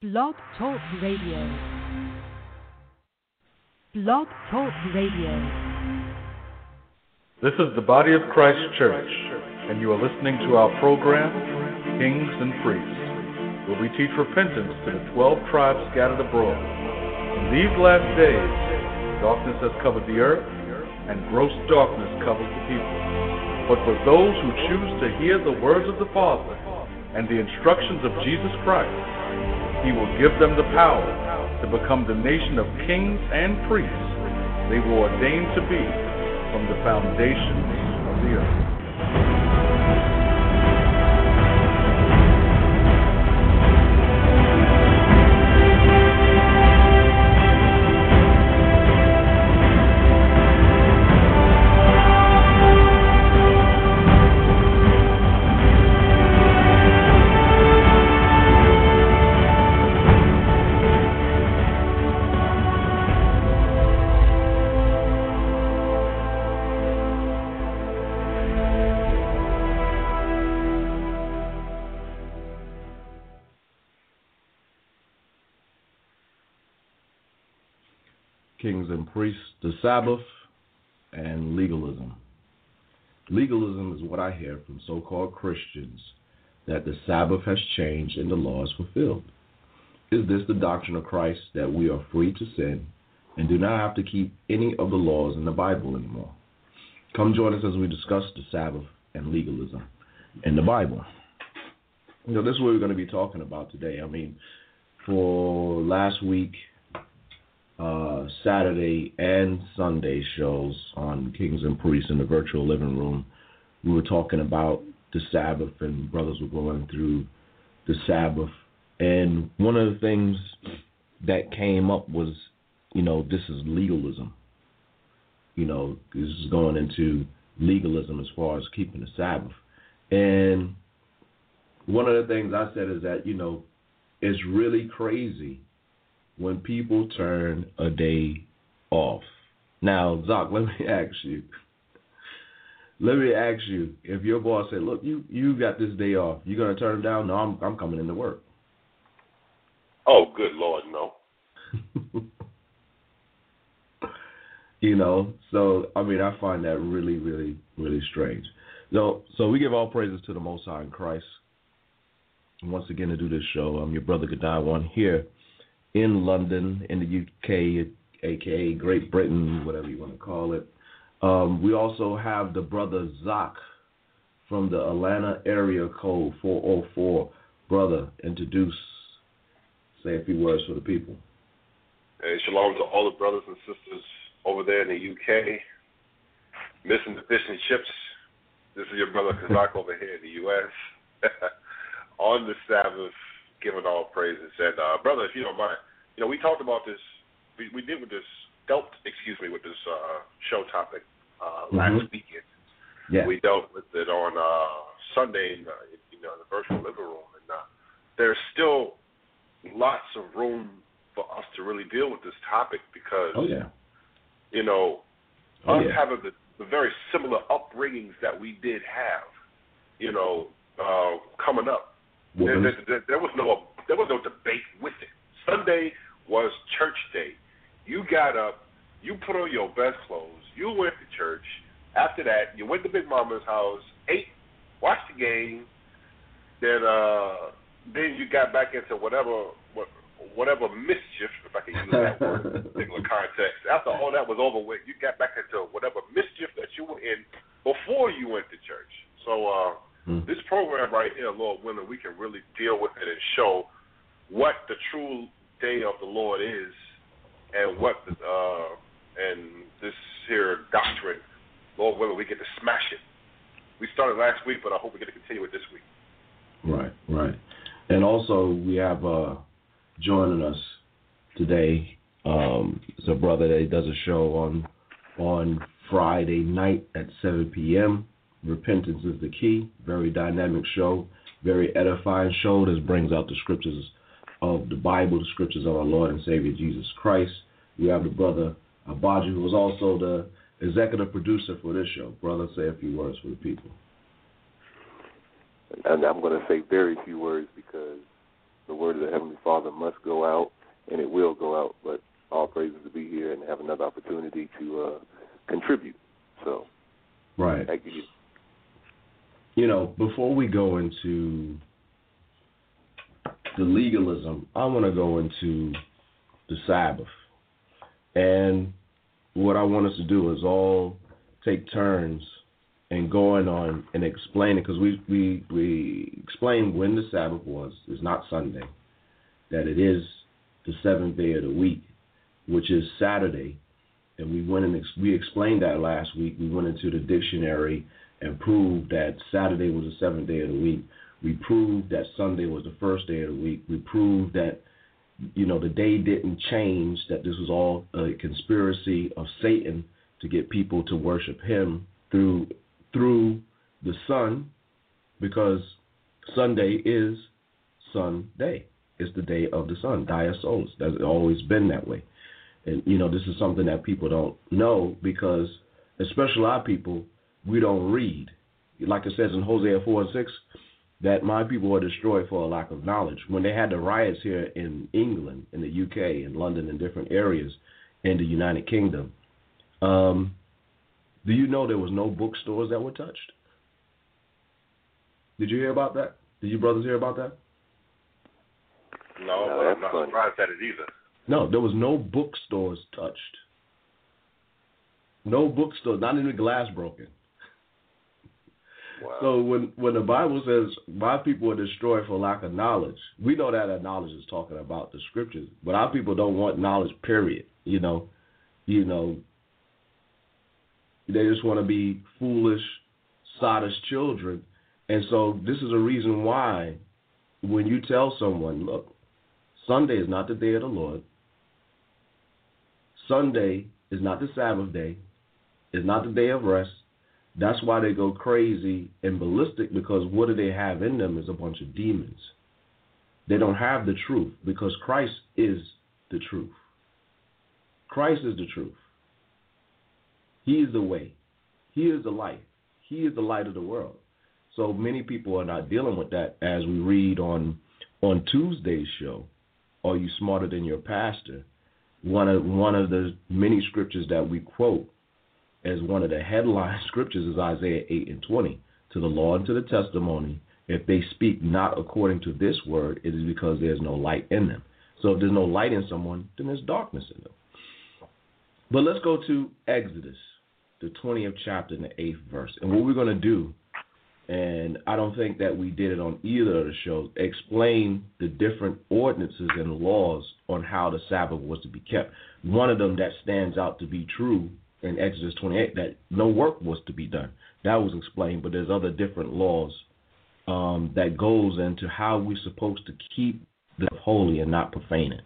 Blog Talk Radio. Blog Talk Radio. This is the Body of Christ Church, and you are listening to our program, Kings and Priests, where we teach repentance to the 12 tribes scattered abroad. In these last days, darkness has covered the earth, and gross darkness covers the people. But for those who choose to hear the words of the Father and the instructions of Jesus Christ, he will give them the power to become the nation of kings and priests they were ordained to be from the foundations of the earth. Sabbath, and legalism. Legalism is what I hear from so called Christians that the Sabbath has changed and the law is fulfilled. Is this the doctrine of Christ that we are free to sin and do not have to keep any of the laws in the Bible anymore? Come join us as we discuss the Sabbath and legalism in the Bible. You know, this is what we're going to be talking about today. I mean, for last week, uh, Saturday and Sunday shows on Kings and Priests in the virtual living room. We were talking about the Sabbath, and brothers were going through the Sabbath. And one of the things that came up was, you know, this is legalism. You know, this is going into legalism as far as keeping the Sabbath. And one of the things I said is that, you know, it's really crazy when people turn a day off. Now, Zach, let me ask you. Let me ask you, if your boss said, "Look, you you got this day off, you gonna turn it down?" No, I'm I'm coming into work. Oh, good Lord, no. you know, so I mean, I find that really, really, really strange. So, so we give all praises to the Most High in Christ. Once again, to do this show, I'm your brother Godai One here in London, in the UK, aka Great Britain, whatever you want to call it. Um, we also have the brother Zach from the Atlanta area code 404. Brother, introduce, say a few words for the people. Hey, shalom to all the brothers and sisters over there in the UK. Missing the fish and chips. This is your brother Kazak over here in the US. On the Sabbath, giving all praises. And uh, brother, if you don't mind, you know, we talked about this. We, we did with this dealt, excuse me, with this uh, show topic uh, Mhm. last weekend. Yeah. We dealt with it on uh, Sunday, in, uh, you know, in the virtual living room, and uh, there's still lots of room for us to really deal with this topic because, Oh yeah. you know, Oh us yeah. having the, the very similar upbringings that we did have, you know, uh, coming up there, there, there, there was no there was no debate with it. Sunday was church day. You got up, you put on your best clothes, you went to church. After that, you went to Big Mama's house, ate, watched the game. Then uh, then you got back into whatever what, whatever mischief, if I can use that word in particular context. After all that was over with, you got back into whatever mischief that you were in before you went to church. So. uh Hmm. this program right here, Lord willing, we can really deal with it and show what the true day of the Lord is, and what the, uh, and this here doctrine, Lord willing, we get to smash it. We started last week, but I hope we get to continue it this week. Right, right. And also we have uh joining us today, um, it's a brother that does a show on on Friday night at seven PM. Repentance is the key. Very dynamic show, very edifying show This brings out the scriptures of the Bible, the scriptures of our Lord and Savior Jesus Christ. We have the brother Abaji, who is also the executive producer for this show. Brother, say a few words for the people. and I'm going to say very few words because the word of the Heavenly Father must go out, and it will go out. But all praises to be here and have another opportunity to uh, contribute. So, right. Thank you. You know, before we go into the legalism, I want to go into the Sabbath. And what I want us to do is all take turns and going on and explaining because we, we we explained when the Sabbath was. It's not Sunday. That it is the seventh day of the week, which is Saturday. And we went and ex- we explained that last week. We went into the dictionary and proved that Saturday was the seventh day of the week. We proved that Sunday was the first day of the week. We proved that you know the day didn't change. That this was all a conspiracy of Satan to get people to worship him through through the sun, because Sunday is Sunday. It's the day of the sun, Dia Solis. That's always been that way. And you know this is something that people don't know because, especially our people, we don't read. Like it says in Hosea four and six, that my people are destroyed for a lack of knowledge. When they had the riots here in England, in the UK, in London, in different areas in the United Kingdom, um, do you know there was no bookstores that were touched? Did you hear about that? Did you brothers hear about that? No, No, but I'm not funny. surprised at it either. No, there was no bookstores touched. No bookstores, not even glass broken. So when when the Bible says my people are destroyed for lack of knowledge, we know that that knowledge is talking about the scriptures. But our people don't want knowledge. Period. You know, you know, they just want to be foolish, sottish children. And so this is a reason why when you tell someone, look, Sunday is not the day of the Lord. Sunday is not the Sabbath day. It's not the day of rest. That's why they go crazy and ballistic because what do they have in them is a bunch of demons. They don't have the truth because Christ is the truth. Christ is the truth. He is the way. He is the light. He is the light of the world. So many people are not dealing with that as we read on on Tuesday's show. Are you smarter than your pastor? One of one of the many scriptures that we quote as one of the headline scriptures is Isaiah 8 and 20. To the law and to the testimony, if they speak not according to this word, it is because there's no light in them. So if there's no light in someone, then there's darkness in them. But let's go to Exodus, the 20th chapter and the 8th verse. And what we're going to do, and I don't think that we did it on either of the shows, explain the different ordinances and laws on how the Sabbath was to be kept. One of them that stands out to be true in Exodus 28 that no work was to be done. That was explained, but there's other different laws um, that goes into how we're supposed to keep the holy and not profane it.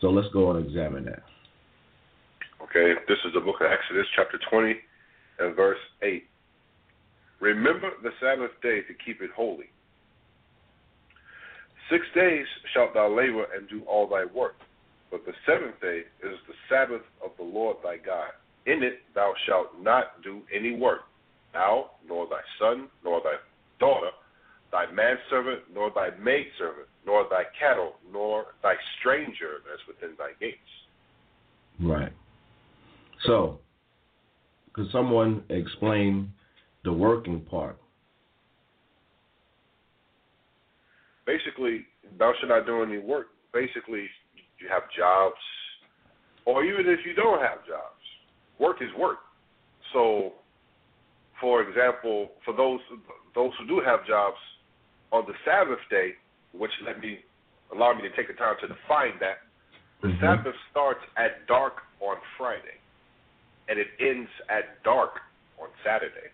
So let's go and examine that. Okay, this is the book of Exodus, chapter 20, and verse 8. Remember the Sabbath day to keep it holy. Six days shalt thou labor and do all thy work, but the seventh day is the Sabbath of the Lord thy God. In it thou shalt not do any work, thou, nor thy son, nor thy daughter, thy manservant, nor thy maidservant, nor thy cattle, nor thy stranger that's within thy gates. Right. So, could someone explain the working part? basically thou shalt not do any work. Basically, you have jobs, or even if you don't have jobs, work is work. So, for example, for those those who do have jobs on the Sabbath day, which let me allow me to take the time to define that, the Mhm. Sabbath starts at dark on Friday, and it ends at dark on Saturday.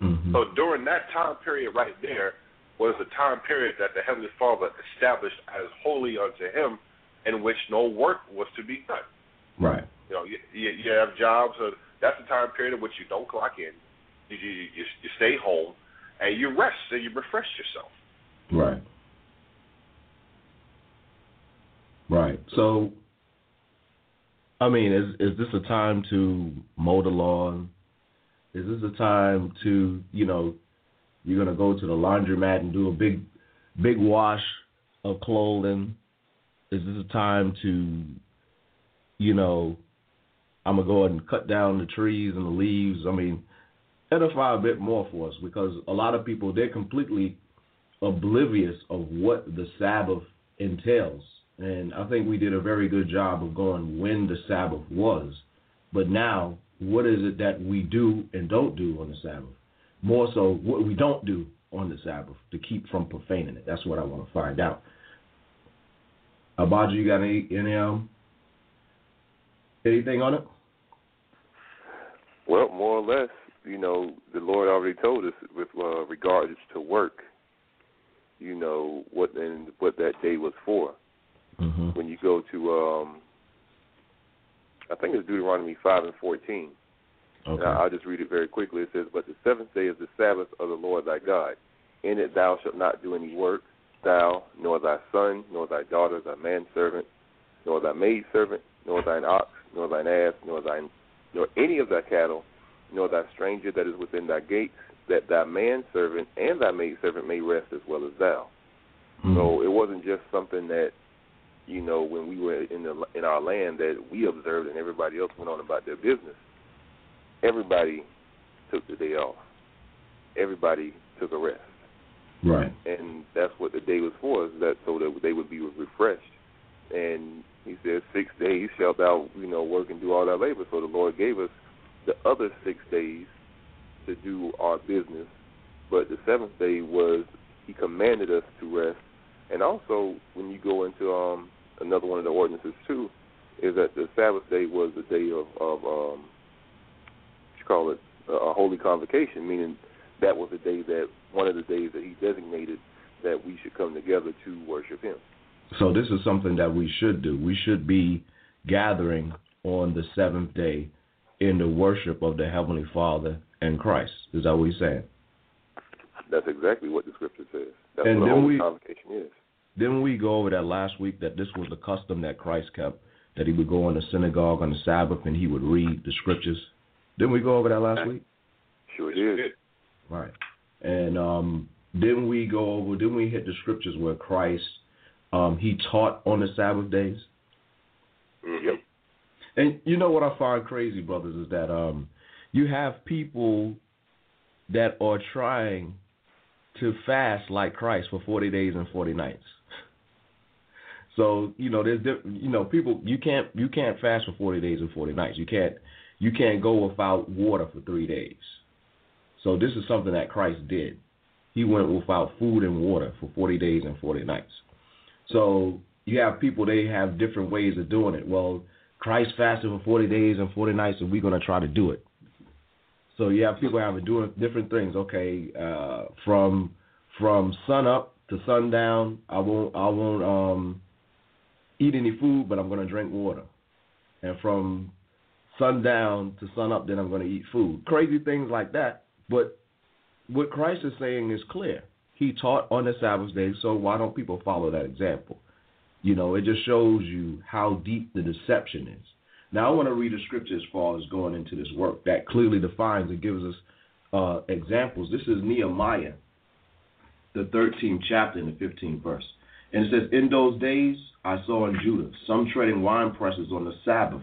Mhm. So during that time period right there was the time period that the Heavenly Father established as holy unto Him, in which no work was to be done. right. You know, you, you, have jobs. Uh, that's the time period in which you don't clock in. You, you, you, you stay home, and you rest and you refresh yourself. Right. Right. So, I mean, is is this a time to mow the lawn? Is this a time to, you know, you're gonna go to the laundromat and do a big, big wash of clothing? Is this a time to, you know, I'm gonna go ahead and cut down the trees and the leaves? I mean, edify a bit more for us because a lot of people they're completely oblivious of what the Sabbath entails. And I think we did a very good job of going when the Sabbath was. But now, what is it that we do and don't do on the Sabbath? More so, what we don't do on the Sabbath to keep from profaning it. That's what I want to find out. Abaja, you got any, any um anything on it? Well, more or less, you know, the Lord already told us with uh, regards to work. You know what and what that day was for. Mm-hmm. When you go to, um, I think it's Deuteronomy five and fourteen. Okay. And I'll just read it very quickly. It says, But the seventh day is the Sabbath of the Lord thy God. In it thou shalt not do any work, thou, nor thy son, nor thy daughter, thy manservant, nor thy maidservant, nor thine ox, nor thine ass, nor thine, nor any of thy cattle, nor thy stranger that is within thy gates, that thy manservant and thy maidservant may rest as well as thou. Mhm. So it wasn't just something that, you know, when we were in the in our land that we observed and everybody else went on about their business. Everybody took the day off. Everybody took a rest, right. and that's what the day was for. Is that so that they would be refreshed. And he said, six days shalt thou, you know, work and do all thy labor. So the Lord gave us the other six days to do our business, but the seventh day was He commanded us to rest. And also, when you go into um, another one of the ordinances too, is that the Sabbath day was the day of, of um, what you call it, a holy convocation, meaning that was the day that one of the days that He designated that we should come together to worship Him. So this is something that we should do. We should be gathering on the seventh day in the worship of the Heavenly Father and Christ. Is that what he's saying? That's exactly what the scripture says. That's And what a then we- convocation is. Didn't we go over that last week that this was the custom that Christ kept, that he would go in the synagogue on the Sabbath and he would read the scriptures? Didn't we go over that last week? Sure did. did. Right. And um, didn't we go over? Didn't we hit the scriptures where Christ um, he taught on the Sabbath days? Mhm. And you know what I find crazy, brothers, is that um, you have people that are trying to fast like Christ for 40 days and 40 nights. So you know, there's you know people you can't you can't fast for 40 days and 40 nights. You can't you can't go without water for three days. So this is something that Christ did. He went without food and water for 40 days and 40 nights. So you have people they have different ways of doing it. Well, Christ fasted for 40 days and 40 nights, and we're going to try to do it. So you have people having doing different things. Okay, uh, from from sun up to sundown, I won't I won't um, eat any food, but I'm going to drink water. And from sundown to sun up, then I'm going to eat food. Crazy things like that. But what Christ is saying is clear. He taught on the Sabbath day, so why don't people follow that example? You know, it just shows you how deep the deception is. Now, I want to read a scripture as far as going into this work that clearly defines and gives us uh, examples. This is Nehemiah, the 13th chapter and the 15th verse. And it says, In those days I saw in Judah some treading wine presses on the Sabbath,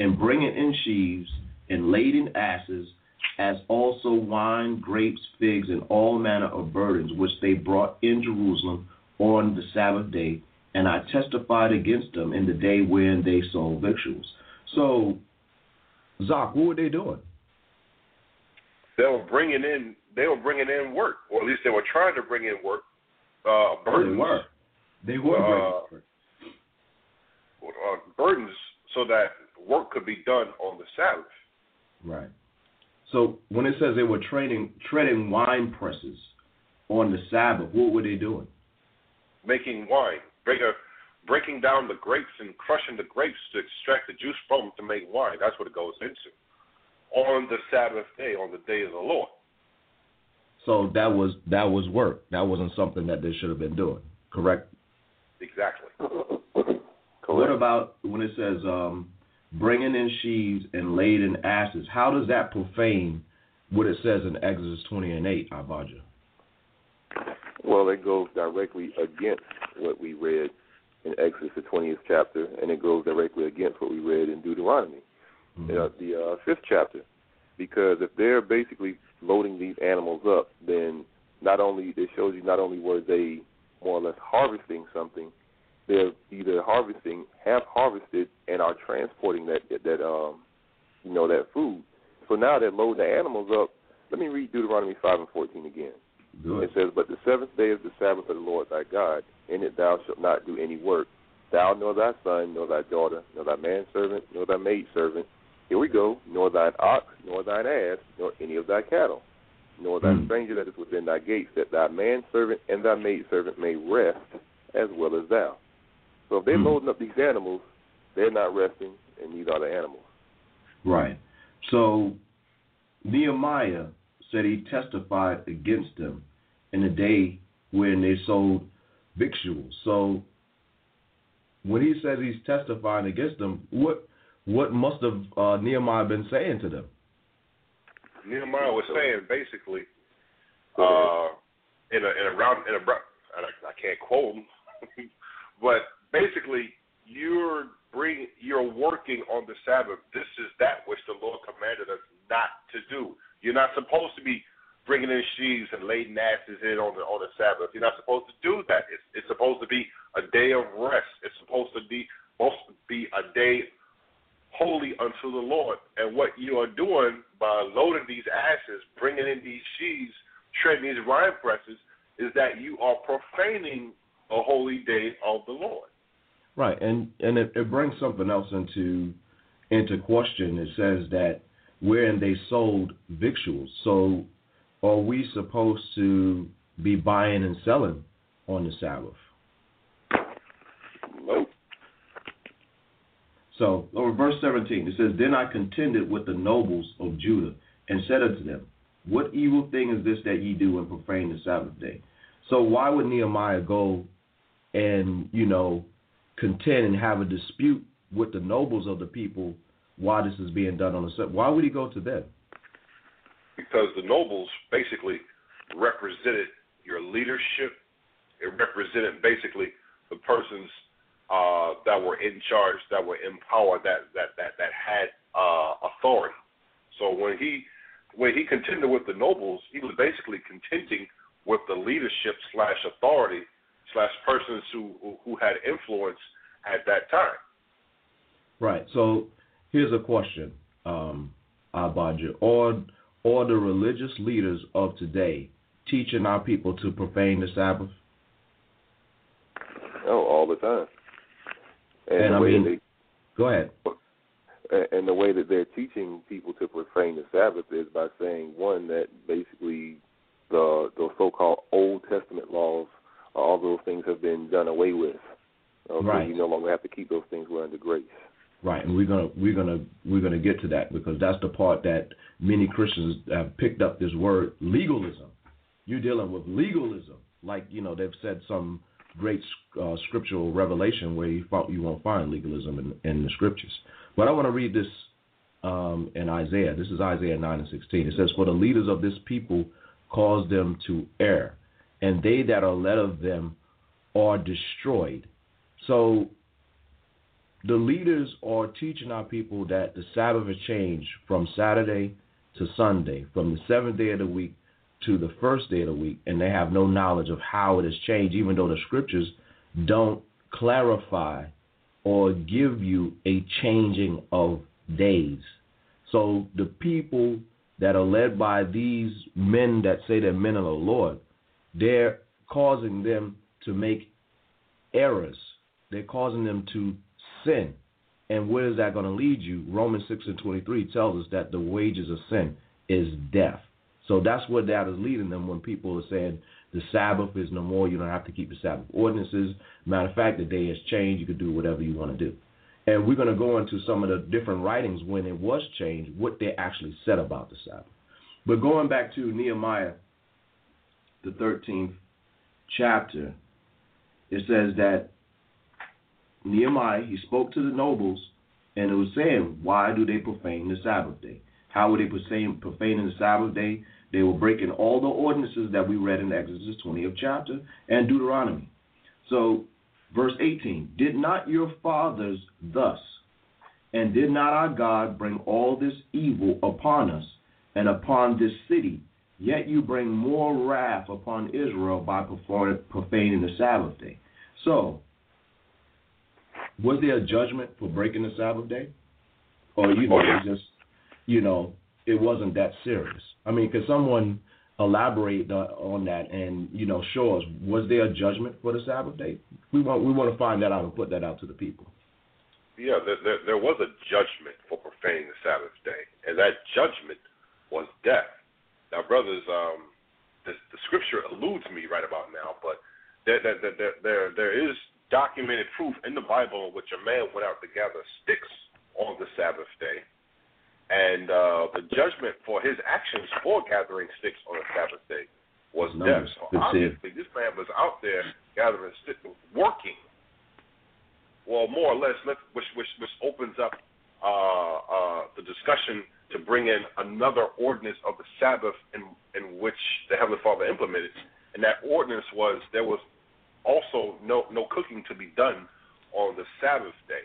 and bringing in sheaves and laden asses, as also wine, grapes, figs, and all manner of burdens, which they brought in Jerusalem on the Sabbath day. And I testified against them in the day when they sold victuals. So, Zach, what were they doing? They were bringing in they were bringing in work, or at least they were trying to bring in work. Uh, burdens, They were. They were Uh, uh, burdens, so that work could be done on the Sabbath. Right. So when it says they were treading treading wine presses on the Sabbath, what were they doing? making wine, break a, breaking down the grapes and crushing the grapes to extract the juice from them to make wine. That's what it goes into. On the Sabbath day, on the day of the Lord. So that was that was work. That wasn't something that they should have been doing. Correct. Exactly. Correct. What about when it says um, bringing in sheaves and laden asses? How does that profane what it says in Exodus 20 and 8, Abaja? Well, Well, it goes directly against what we read in Exodus, the 20th chapter, and it goes directly against what we read in Deuteronomy, mm-hmm. uh, the uh, fifth chapter. Because if they're basically loading these animals up, then not only it shows you not only were they more or less harvesting something, they're either harvesting, have harvested, and are transporting that that um you know that food. So now they're loading the animals up. Let me read Deuteronomy five and fourteen again. Good. It says, But the seventh day is the Sabbath of the Lord thy God. In it thou shalt not do any work, thou nor thy son, nor thy daughter, nor thy manservant, nor thy maidservant. Here we go, nor thine ox, nor thine ass, nor any of thy cattle, nor thy mm. stranger that is within thy gates, that thy manservant and thy maidservant may rest as well as thou. So if they're mm. loading up these animals, they're not resting, and these are the animals. Right. So Nehemiah said he testified against them in the day when they sold victuals. So when he says he's testifying against them, what what must have uh, Nehemiah been saying to them? Nehemiah was saying basically, uh, in a in a round in a I, I can't quote him, but basically you're bring you're working on the Sabbath. This is that which the Lord commanded us not to do. You're not supposed to be bringing in sheaves and laden asses in on the on the Sabbath. You're not supposed to do that. It's, it's supposed to be a day of rest. It's supposed to be supposed to be a day holy unto the Lord. And what you are doing by loading these asses, bringing in these sheaves, treading these wine presses, is that you are profaning a holy day of the Lord. Right, and and it, it brings something else into into question. It says that wherein they sold victuals. So are we supposed to be buying and selling on the Sabbath? Nope. So, over verse 17, it says, Then I contended with the nobles of Judah and said unto them, What evil thing is this that ye do and profane the Sabbath day? So, why would Nehemiah go and, you know, contend and have a dispute with the nobles of the people why this is being done on the set. Why would he go to them? Because the nobles basically represented your leadership. It represented basically the persons uh, that were in charge, that were in power, that that that that had uh, authority. So when he when he contended with the nobles, he was basically contending with the leadership slash authority slash persons who who had influence at that time. Right. So Here's a question, um, Abaja. Are, are the religious leaders of today teaching our people to profane the Sabbath? Oh, all the time. And, and I mean, they, go ahead. And the way that they're teaching people to profane the Sabbath is by saying one that basically the the so-called Old Testament laws, all those things have been done away with. Okay, right. You no longer have to keep those things. We're under grace. Right, and we're gonna we're gonna we're gonna get to that because that's the part that many Christians have picked up this word legalism. You're dealing with legalism, like you know they've said some great uh, scriptural revelation where you you won't find legalism in, in the scriptures. But I want to read this um, in Isaiah. This is Isaiah nine and sixteen. It says, "For the leaders of this people cause them to err, and they that are led of them are destroyed." So the leaders are teaching our people that the Sabbath has changed from Saturday to Sunday, from the seventh day of the week to the first day of the week, and they have no knowledge of how it has changed, even though the scriptures don't clarify or give you a changing of days. So the people that are led by these men that say they're men of the Lord, they're causing them to make errors. They're causing them to sin. And where is that going to lead you? Romans 6 and 23 tells us that the wages of sin is death. So that's what that is leading them when people are saying the Sabbath is no more, you don't have to keep the Sabbath ordinances. Matter of fact, the day has changed, you can do whatever you want to do. And we're going to go into some of the different writings when it was changed, what they actually said about the Sabbath. But going back to Nehemiah, the 13th chapter, it says that Nehemiah, he spoke to the nobles, and it was saying, Why do they profane the Sabbath day? How were they profaning the Sabbath day? They were breaking all the ordinances that we read in Exodus 20th chapter and Deuteronomy. So, verse 18 Did not your fathers thus, and did not our God bring all this evil upon us and upon this city? Yet you bring more wrath upon Israel by profaning the Sabbath day. So, was there a judgment for breaking the Sabbath day? Or, you oh, yeah. just, you know, it wasn't that serious? I mean, could someone elaborate on that and you know show us was there a judgment for the Sabbath day? We want we want to find that out and put that out to the people. Yeah, there, there, there was a judgment for profaning the Sabbath day, and that judgment was death. Now, brothers, um, the, the scripture eludes me right about now, but there, there, there, there, there is documented proof in the Bible in which a man went out to gather sticks on the Sabbath day and uh, the judgment for his actions for gathering sticks on a Sabbath day was death. So obviously, this man was out there gathering sticks, working. Well, more or less, which which which opens up uh, uh, the discussion to bring in another ordinance of the Sabbath in in which the Heavenly Father implemented, and that ordinance was there was also no no cooking to be done on the Sabbath day,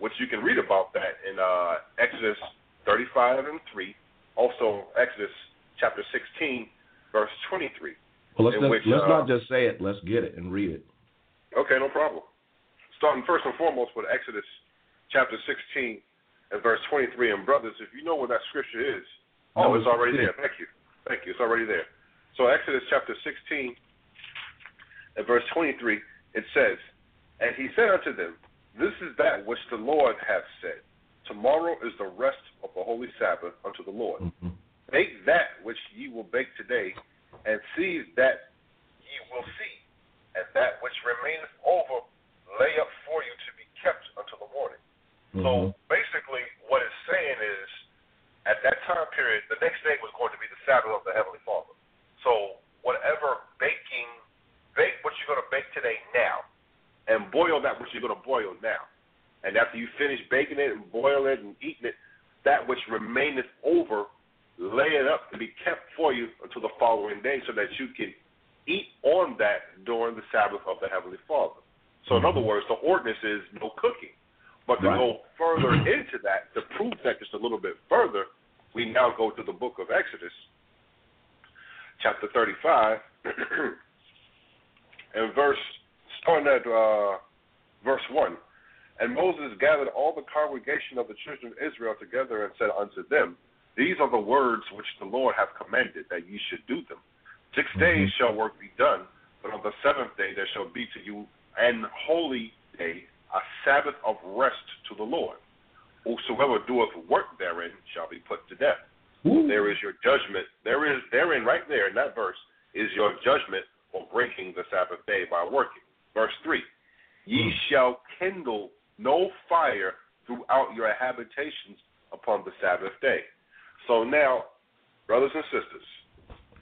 which you can read about that in uh, Exodus 35 and 3. Also, Exodus chapter 16, verse 23. Well, let's, which, let's uh, not just say it. Let's get it and read it. Okay, no problem. Starting first and foremost with Exodus chapter 16 and verse 23. And brothers, if you know what that scripture is, oh, no, it's already there. Thank you. Thank you. It's already there. So Exodus chapter 16 and verse 23, it says, And he said unto them, This is that which the Lord hath said. Tomorrow is the rest of the holy Sabbath unto the Lord. Mm-hmm. Bake that which ye will bake today, and see that ye will see, and that which remaineth over lay up for you to be kept until the morning. Mm-hmm. So basically, what it's saying is, at that time period, the next day was going to be the Sabbath of the Heavenly Father. So whatever baking, bake what you're going to bake today now, and boil that which you're going to boil now. And after you finish baking it and boiling it and eating it, that which remaineth over, lay it up to be kept for you until the following day so that you can eat on that during the Sabbath of the Heavenly Father. So, in other mm-hmm. words, the ordinance is no cooking. But to right. go further into that, to prove that just a little bit further, we now go to the book of Exodus, chapter 35, and verse, starting at uh, verse 1. And Moses gathered all the congregation of the children of Israel together and said unto them, These are the words which the Lord hath commanded, that ye should do them. 6 mm-hmm. days shall work be done, but on the seventh day there shall be to you an holy day, a Sabbath of rest to the Lord. Whosoever doeth work therein shall be put to death. Ooh. There is your judgment. There is therein, right there in that verse, is your judgment for breaking the Sabbath day by working. Verse 3 Ye mm. shall kindle no fire throughout your habitations upon the Sabbath day. So now, brothers and sisters,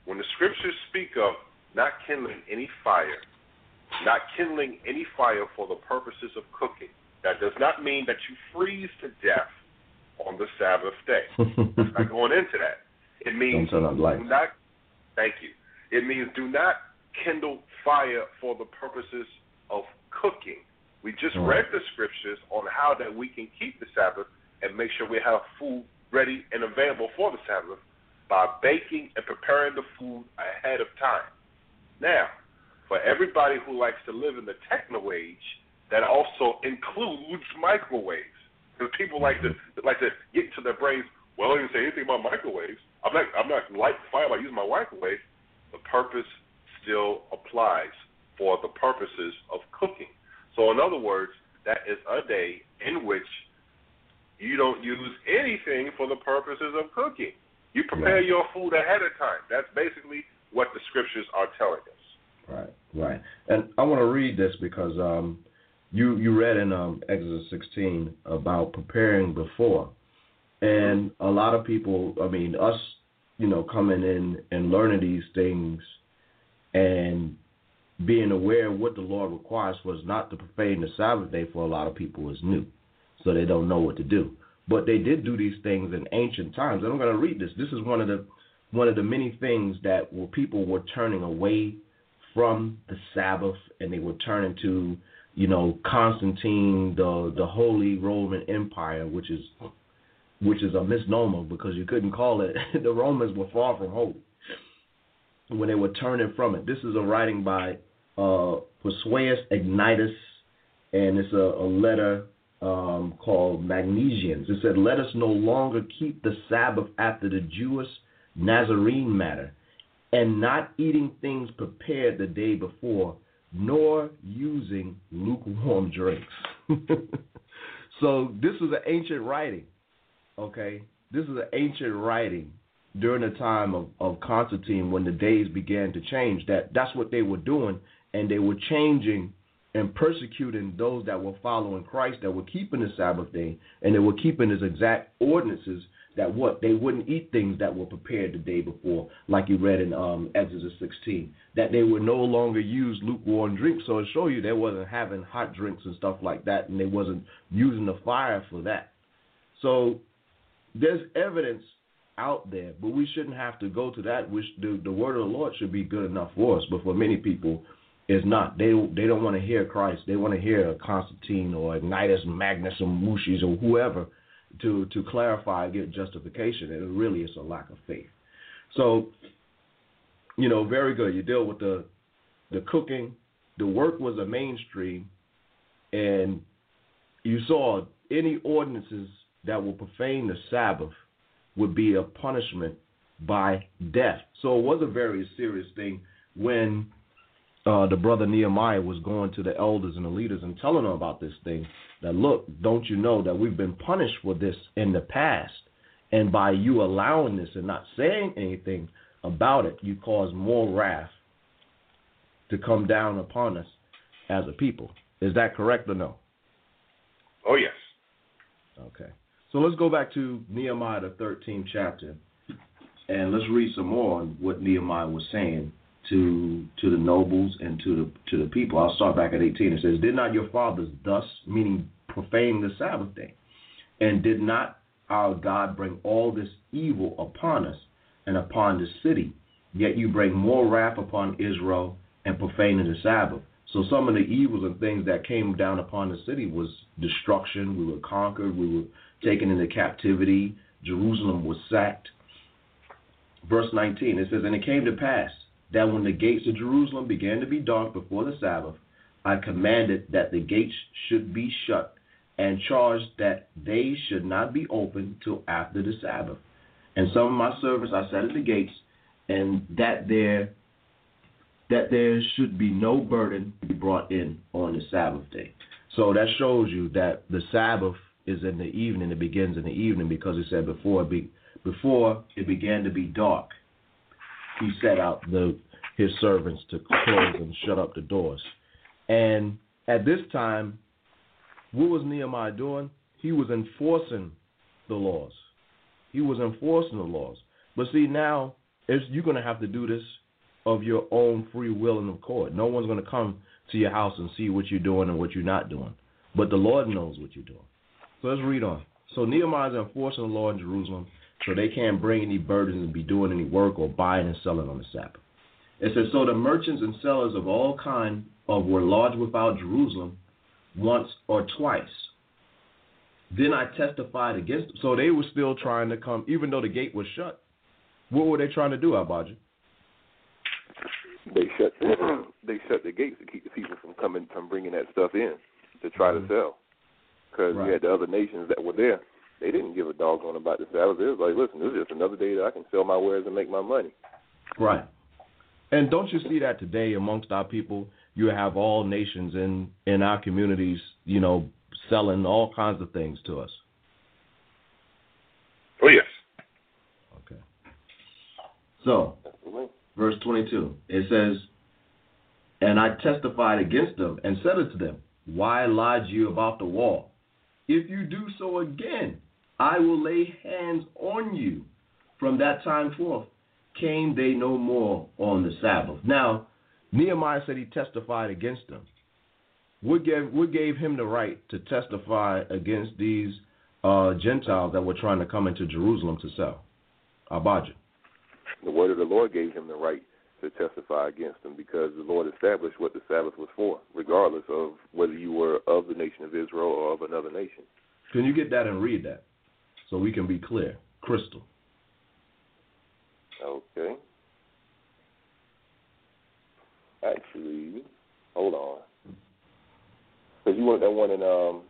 when the scriptures speak of not kindling any fire, not kindling any fire for the purposes of cooking, that does not mean that you freeze to death on the Sabbath day. I'm not going into that. It means do not. Thank you. It means do not kindle fire for the purposes of cooking. We just right. read the scriptures on how that we can keep the Sabbath and make sure we have food ready and available for the Sabbath by baking and preparing the food ahead of time. Now, for everybody who likes to live in the techno age, that also includes microwaves. Because people like to like to get into their brains. Well, I didn't say anything about microwaves. I'm not I'm not lighting fire by using my microwave. The purpose still applies for the purposes of cooking. So, in other words, that is a day in which you don't use anything for the purposes of cooking. You prepare right. your food ahead of time. That's basically what the scriptures are telling us. Right, right. And I want to read this because um, you you read in um, Exodus 16 about preparing before, and a lot of people, I mean, us, you know, coming in and learning these things, and being aware of what the Lord requires was not to profane the Sabbath day for a lot of people is new. So they don't know what to do. but they did do these things in ancient times. And I'm going to read this. This is one of the one of the many things that were people were turning away from the Sabbath and they were turning to, you know, Constantine, the the Holy Roman Empire, which is which is a misnomer because you couldn't call it. the Romans were far from holy when they were turning from it. This is a writing by uh, Persuasus Ignatius, and it's a, a letter um, called Magnesians. It said, Let us no longer keep the Sabbath after the Jewish Nazarene matter, and not eating things prepared the day before, nor using lukewarm drinks. so this was an ancient writing, okay? This is an ancient writing during the time of, of Constantine when the days began to change. That that's what they were doing, and they were changing and persecuting those that were following Christ, that were keeping the Sabbath day, and they were keeping his exact ordinances that what they wouldn't eat things that were prepared the day before, like you read in um, Exodus 16, that they would no longer use lukewarm drinks. So it show you they wasn't having hot drinks and stuff like that, and they wasn't using the fire for that. So there's evidence out there, but we shouldn't have to go to that. Which the the word of the Lord should be good enough for us, but for many people, it's not. They they don't want to hear Christ. They want to hear Constantine or Ignatius Magnus or Mushis or whoever to to clarify and get justification. And really is a lack of faith. So, you know, very good. You deal with the the cooking. The work was a mainstream, and you saw any ordinances that will profane the Sabbath would be a punishment by death. So it was a very serious thing when uh, the brother Nehemiah was going to the elders and the leaders and telling them about this thing. That look, don't you know that we've been punished for this in the past, and by you allowing this and not saying anything about it, you cause more wrath to come down upon us as a people. Is that correct or no? Oh yes. Okay. So let's go back to Nehemiah the 13th chapter, and let's read some more on what Nehemiah was saying to to the nobles and to the to the people. I'll start back at 18. It says, "Did not your fathers thus, meaning profane the Sabbath day, and did not our God bring all this evil upon us and upon the city? Yet you bring more wrath upon Israel and profaning the Sabbath." So some of the evils and things that came down upon the city was destruction. We were conquered. We were taken into captivity. Jerusalem was sacked. Verse 19, it says, And it came to pass that when the gates of Jerusalem began to be dark before the Sabbath, I commanded that the gates should be shut, and charged that they should not be opened till after the Sabbath. And some of my servants I set at the gates, and that there that there should be no burden be brought in on the Sabbath day. So that shows you that the Sabbath is in the evening. It begins in the evening because it said before it be, before it began to be dark, he set out the his servants to close and shut up the doors. And at this time, what was Nehemiah doing? He was enforcing the laws. He was enforcing the laws. But see, now you're going to have to do this of your own free will and accord. No one's going to come to your house and see what you're doing and what you're not doing. But the Lord knows what you're doing. So let's read on. So Nehemiah is enforcing the law in Jerusalem, so they can't bring any burdens and be doing any work or buying and selling on the Sabbath. It says, So the merchants and sellers of all kind of were lodged without Jerusalem once or twice. Then I testified against them. So they were still trying to come, even though the gate was shut. What were they trying to do, Abaja? They shut they shut the gates to keep the people from coming from bringing that stuff in to try mm-hmm. to sell because right. we had the other nations that were there. They didn't give a doggone about the Sabbath. It was like, listen, this is just another day that I can sell my wares and make my money. Right. And don't you see that today amongst our people? You have all nations in in our communities, you know, selling all kinds of things to us. Oh yes. Okay. So, verse twenty-two, it says, "And I testified against them and said unto them, Why lodge you about the wall? If you do so again, I will lay hands on you. From that time forth came they no more on the Sabbath. Now, Nehemiah said he testified against them. What gave, what gave him the right to testify against these uh, Gentiles that were trying to come into Jerusalem to sell. Abijah. The word of the Lord gave him the right to testify against them because the Lord established what the Sabbath was for, regardless of whether you were of the nation of Israel or of another nation. Can you get that and read that so we can be clear, crystal? Okay. Actually, hold on. Because you want that one in, um,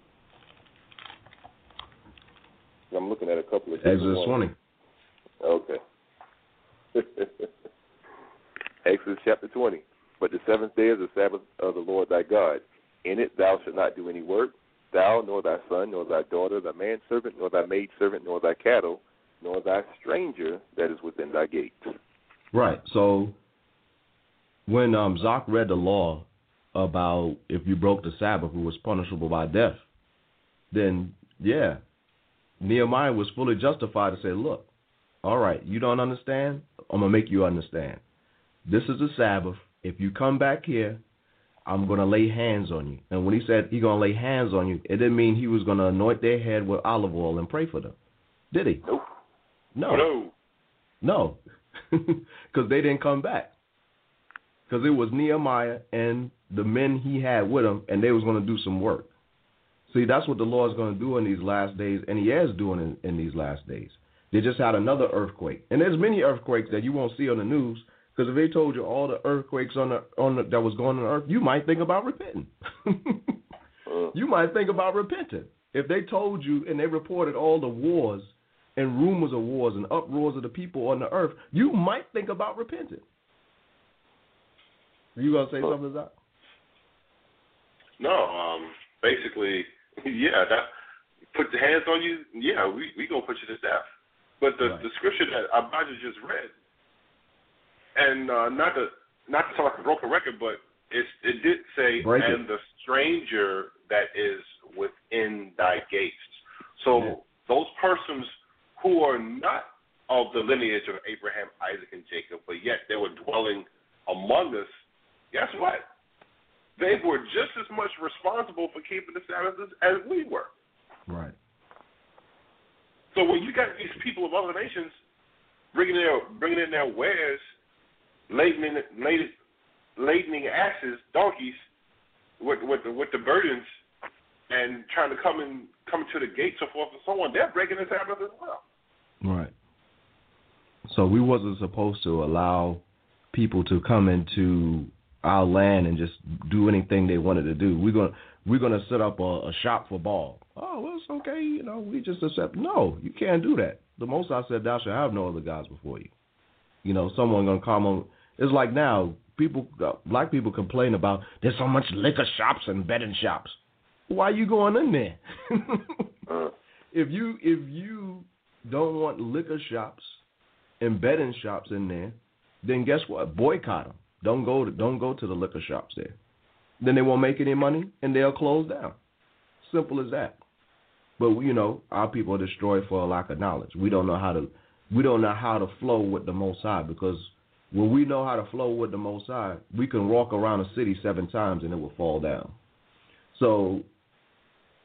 I'm looking at a couple of Exodus 20. Okay. Exodus chapter 20. But the seventh day is the Sabbath of the Lord thy God. In it thou shalt not do any work, thou, nor thy son, nor thy daughter, thy manservant, nor thy maidservant, nor thy cattle, nor thy stranger that is within thy gates. Right. So when um, Zach read the law about if you broke the Sabbath, it was punishable by death, then yeah, Nehemiah was fully justified to say, look, all right, you don't understand? I'm going to make you understand. This is the Sabbath. If you come back here, I'm going to lay hands on you. And when he said he's going to lay hands on you, it didn't mean he was going to anoint their head with olive oil and pray for them. Did he? Nope. No. No. No. Because they didn't come back. Because it was Nehemiah and the men he had with him, and they was going to do some work. See, that's what the Lord's going to do in these last days, and He is doing in, in these last days. They just had another earthquake, and there's many earthquakes that you won't see on the news. Because if they told you all the earthquakes on the on the, that was going on earth, you might think about repenting. you might think about repenting if they told you and they reported all the wars and rumors of wars and uproars of the people on the earth. You might think about repenting. You gonna say something, Zach? No. Um. Basically, yeah. That put the hands on you. Yeah, we we gonna put you to death. But the Right. the scripture that Abijah just read, and uh, not to not to sound like a broken record, but it's, it did say, Break it. and the stranger that is within thy gates. So Yeah. those persons who are not of the lineage of Abraham, Isaac, and Jacob, but yet they were dwelling among us, guess what? They were just as much responsible for keeping the Sabbath as, as we were. Right. So when you got these people of other nations bringing their bringing in their wares, laden laden, ladening asses, donkeys, with with the, with the burdens, and trying to come in come to the gates so forth and so on, they're breaking the Sabbath as well. Right. So we wasn't supposed to allow people to come into our land and just do anything they wanted to do. We're gonna we're gonna set up a, a shop for Baal. Oh well, it's okay. You know, we just accept. No, you can't do that. The Most High said, "Thou shalt have no other gods before you." You know, someone gonna come on. It's like now people, uh, black people complain about there's so much liquor shops and betting shops. Why are you going in there? Uh, if you if you don't want liquor shops and betting shops in there, then guess what? Boycott them. Don't go to don't go to the liquor shops there. Then they won't make any money and they'll close down. Simple as that. But you know, our people are destroyed for a lack of knowledge. We don't know how to we don't know how to flow with the Most High because when we know how to flow with the Most High, we can walk around a city seven times and it will fall down. So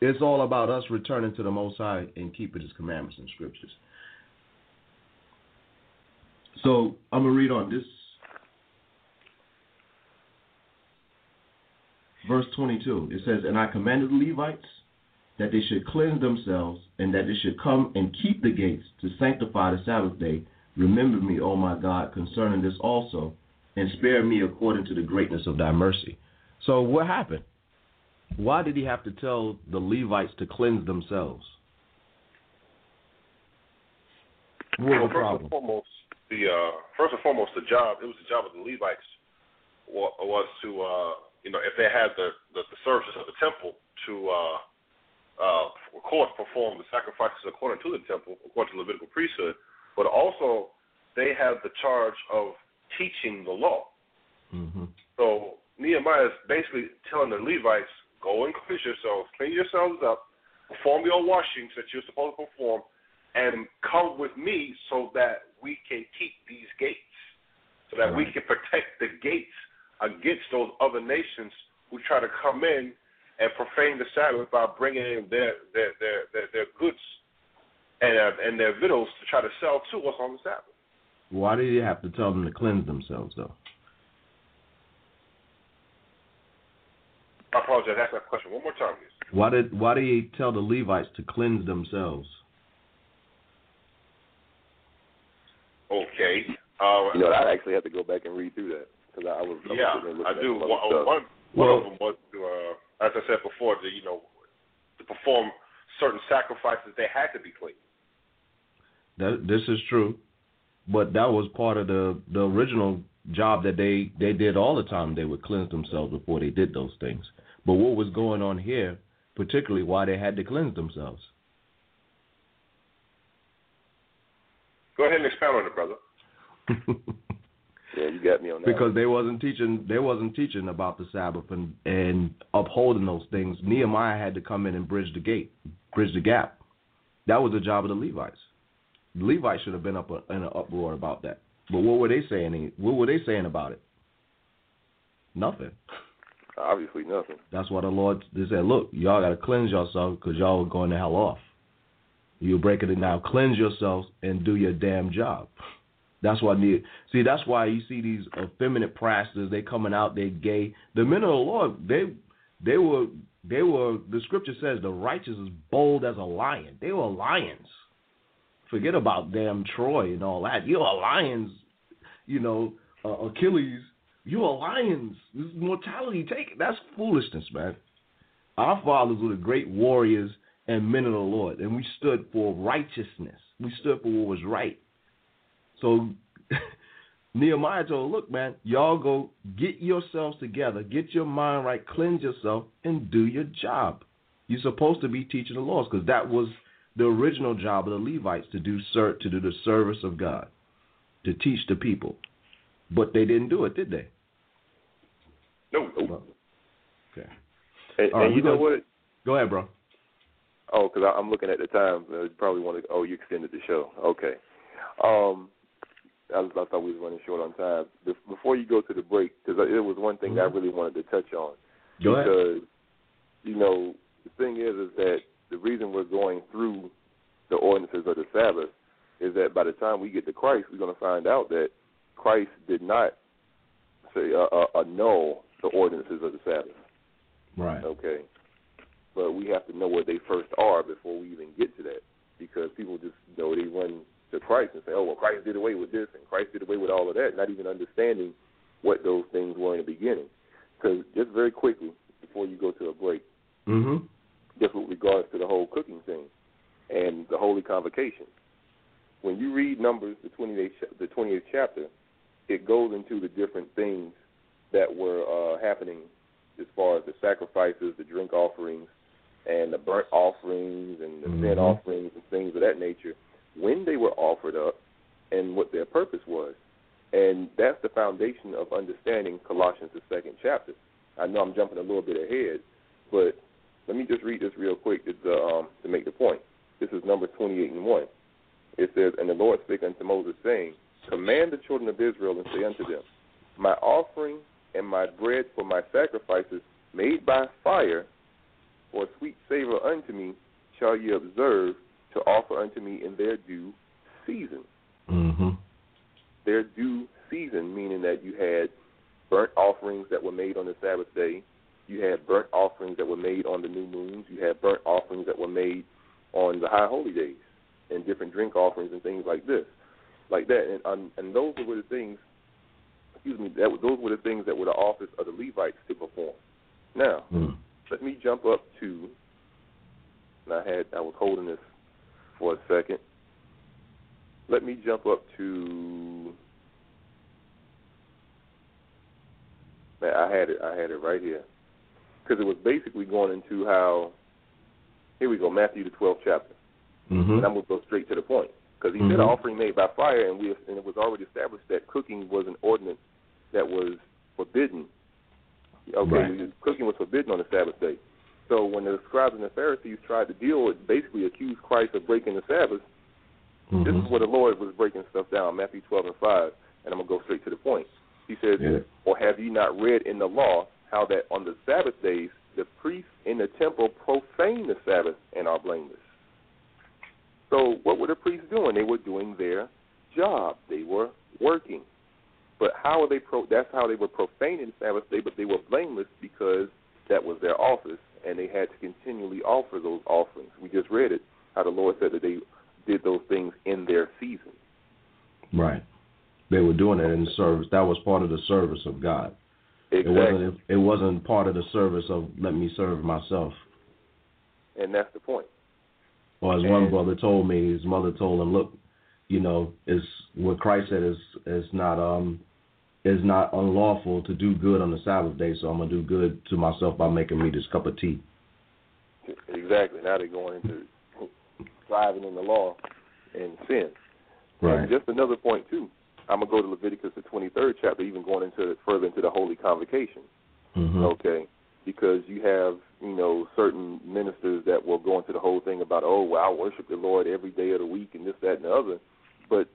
it's all about us returning to the Most High and keeping His commandments and scriptures. So I'm gonna read on this verse 22. It says, "And I commanded the Levites that they should cleanse themselves, and that they should come and keep the gates to sanctify the Sabbath day. Remember me, O my God, concerning this also, and spare me according to the greatness of Thy mercy." So what happened? Why did he have to tell the Levites to cleanse themselves? What Well, first and foremost, the uh, first and foremost, the job it was the job of the Levites was to uh, you know if they had the, the the services of the temple to uh, uh, of course perform the sacrifices according to the temple, according to Levitical priesthood, but also they have the charge of teaching the law. Mm-hmm. So Nehemiah is basically telling the Levites, go and cleanse yourselves, clean yourselves up, perform your washings that you're supposed to perform, and come with me so that we can keep these gates, so that we can protect the gates against those other nations who try to come in and profane the Sabbath by bringing in their their their their, their goods and their victuals to try to sell to us on the Sabbath. Why did he have to tell them to cleanse themselves, though? I apologize. Ask that question one more time, please. Why did Why did he tell the Levites to cleanse themselves? Okay. Uh, You know, I actually have to go back and read through that because I was. I yeah, sitting there I do. some other One, stuff. one, one Well- of them was to, uh, as I said before, to you know, to perform certain sacrifices. They had to be clean. That this is true, but that was part of the the original job that they they did all the time. They would cleanse themselves before they did those things. But what was going on here, particularly why they had to cleanse themselves? Go ahead and expound on it, brother. Yeah, you got me on that. because they wasn't teaching they wasn't teaching about the Sabbath and and upholding those things. Nehemiah had to come in and bridge the gate, bridge the gap. That was the job of the Levites. Levites should have been up in an uproar about that. But what were they saying? What were they saying about it? Nothing. obviously nothing. That's why the Lord they said, look, y'all got to cleanse yourselves because y'all are going to hell off. You're breaking it now. Cleanse yourselves and do your damn job. That's why need. See, that's why you see these effeminate pastors. They coming out. They gay. The men of the Lord. They they were they were. The scripture says the righteous is bold as a lion. They were lions. Forget about damn Troy and all that. You're a lions. You know uh, Achilles. You're a lions. This is mortality. Take it. That's foolishness, man. Our fathers were the great warriors and men of the Lord, and we stood for righteousness. We stood for what was right. So Nehemiah told, look, man, y'all go get yourselves together, get your mind right, cleanse yourself, and do your job. You're supposed to be teaching the laws because that was the original job of the Levites to do ser- to do the service of God, to teach the people. But they didn't do it, did they? No. Okay. And, right, and you know gonna- what? Go ahead, bro. Oh, because I'm looking at the time. Uh, you probably want to. Oh, you extended the show. Okay. Um, I, I thought we was running short on time. Before you go to the break, because it was one thing that I really wanted to touch on. Mm-hmm. Go ahead. because you know the thing is is that the reason we're going through the ordinances of the Sabbath is that by the time we get to Christ, we're going to find out that Christ did not say uh, uh, annul the ordinances of the Sabbath. Right. Okay, but we have to know what they first are before we even get to that, because people just you know they run to Christ and say, "Oh, well, Christ did away with this and Christ did away with all of that," not even understanding what those things were in the beginning. Because just very quickly before you go to a break, Mm-hmm. Just with regards to the whole cooking thing and the holy convocation. When you read Numbers, the 28th, the 28th chapter, it goes into the different things that were uh, happening as far as the sacrifices, the drink offerings, and the burnt offerings and the sin Mhm. offerings and things of that nature, when they were offered up and what their purpose was. And that's the foundation of understanding Colossians, the second chapter. I know I'm jumping a little bit ahead, but let me just read this real quick to, um, to make the point. This is Numbers 28 and 1. It says, And the Lord spake unto Moses, saying, Command the children of Israel, and say unto them, My offering and my bread for my sacrifices made by fire, for a sweet savor unto me, shall ye observe to offer unto me in their due season. Mm-hmm. Their due season, meaning that you had burnt offerings that were made on the Sabbath day, you had burnt offerings that were made on the new moons, you had burnt offerings that were made on the high holy days, and different drink offerings and things like this, like that. And um, and those were the things. Excuse me. That those were the things that were the office of the Levites to perform. Now, Mm. let me jump up to. And I had I was holding this for a second. Let me jump up to. Man, I had it. I had it right here because it was basically going into how. Here we go, Matthew the twelfth chapter, Mm-hmm. and I'm gonna go straight to the point because he Mhm. said offering made by fire, and we and it was already established that cooking was an ordinance that was forbidden. Okay, Right. cooking was forbidden on the Sabbath day. So when the scribes and the Pharisees tried to deal with, basically accused Christ of breaking the Sabbath, this Mm-hmm. is where the Lord was breaking stuff down, Matthew 12 and 5, and I'm going to go straight to the point. He says, Yeah. Or have you not read in the law how that on the Sabbath days the priests in the temple profane the Sabbath and are blameless? So what were the priests doing? They were doing their job. They were working. But how are they? Pro- that's how they were profaning the Sabbath day. But they were blameless because that was their office, and they had to continually offer those offerings. We just read it how the Lord said that they did those things in their season. Right. They were doing it in the service. That was part of the service of God. Exactly. It wasn't. It wasn't part of the service of let me serve myself. And that's the point. Or as And- one brother told me, his mother told him, "Look, you know, is what Christ said is is not um is not unlawful to do good on the Sabbath day. So I'm gonna do good to myself by making me this cup of tea." Exactly. Now they're going into driving in the law and sin. Right. And just another point too. I'm gonna go to Leviticus the 23rd chapter, even going into further into the holy convocation. hmm Okay, because you have you know certain ministers that will go into the whole thing about oh well I worship the Lord every day of the week and this that and the other, but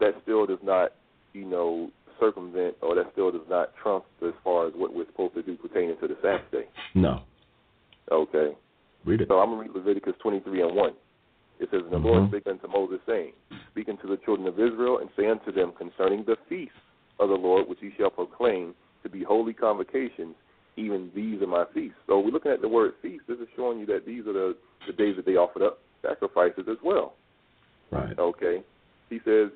that still does not you know circumvent or that still does not trump as far as what we're supposed to do pertaining to the Sabbath day. No. Okay, Read it. so I'm gonna read Leviticus 23 and 1. It says, And the Mhm. Lord spake unto Moses, saying, Speak unto the children of Israel, and say unto them concerning the feasts of the Lord, which ye shall proclaim to be holy convocations, even these are my feasts. So we're looking at the word feast. This is showing you that these are the, the days that they offered up sacrifices as well. Right. Okay. He says,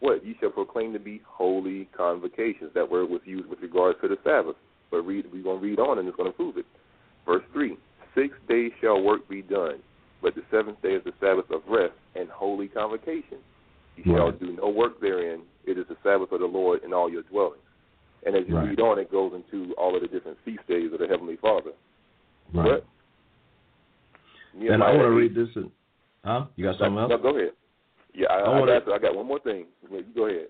What? Ye shall proclaim to be holy convocations. That word was used with regard to the Sabbath. But read, we're going to read on, and it's going to prove it. Verse 3 Six days shall work be done, but the seventh day is the Sabbath of rest and holy convocation. You shall do no work therein. It is the Sabbath of the Lord in all your dwellings. And as you Right. read on, it goes into all of the different feast days of the Heavenly Father. Right. But And I want to read this. In, huh? You got something else? No, go ahead. Yeah, I, I I, got, I got one more thing. You go ahead.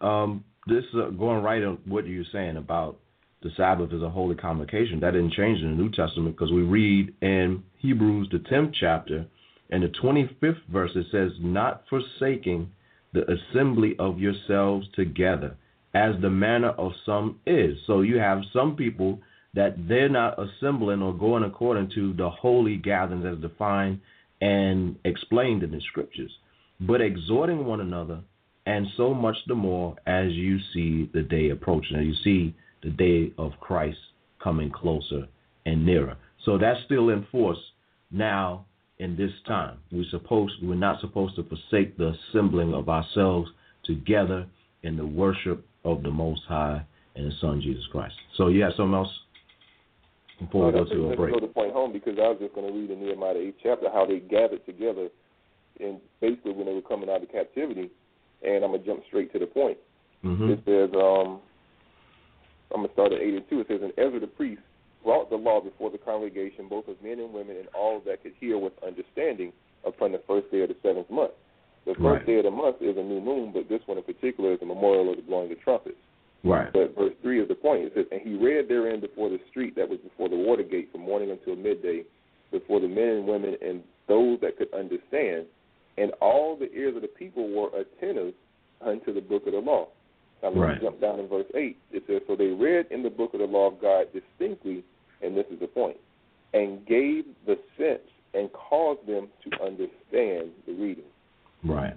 Um, this uh, going right on what you're saying about the Sabbath is a holy convocation. That didn't change in the New Testament because we read in Hebrews the tenth chapter and the twenty fifth verse it says, "Not forsaking the assembly of yourselves together, as the manner of some is." So you have some people that they're not assembling or going according to the holy gatherings as defined and explained in the scriptures, but exhorting one another and so much the more as you see the day approaching, as you see the day of Christ coming closer and nearer. So that's still in force now in this time. We're supposed we're not supposed to forsake the assembling of ourselves together in the worship of the Most High and His Son Jesus Christ. So you have something else before we go to a break. go to point home because I was just going to read in Nehemiah the eighth chapter how they gathered together, and basically when they were coming out of captivity. And I'm gonna jump straight to the point. hmm It says, um, I'm gonna start at eight and two. It says, and Ezra the priest brought the law before the congregation, both of men and women, and all that could hear with understanding, upon the first day of the seventh month. The first Right. day of the month is a new moon, but this one in particular is the memorial of the blowing of trumpets. Right. But verse 3 is the point. It says, And he read therein before the street that was before the water gate from morning until midday, before the men and women and those that could understand. And all the ears of the people were attentive unto the book of the law. Now, let's Right. jump down in verse 8. It says, So they read in the book of the law of God distinctly, and this is the point, and gave the sense and caused them to understand the reading. Right.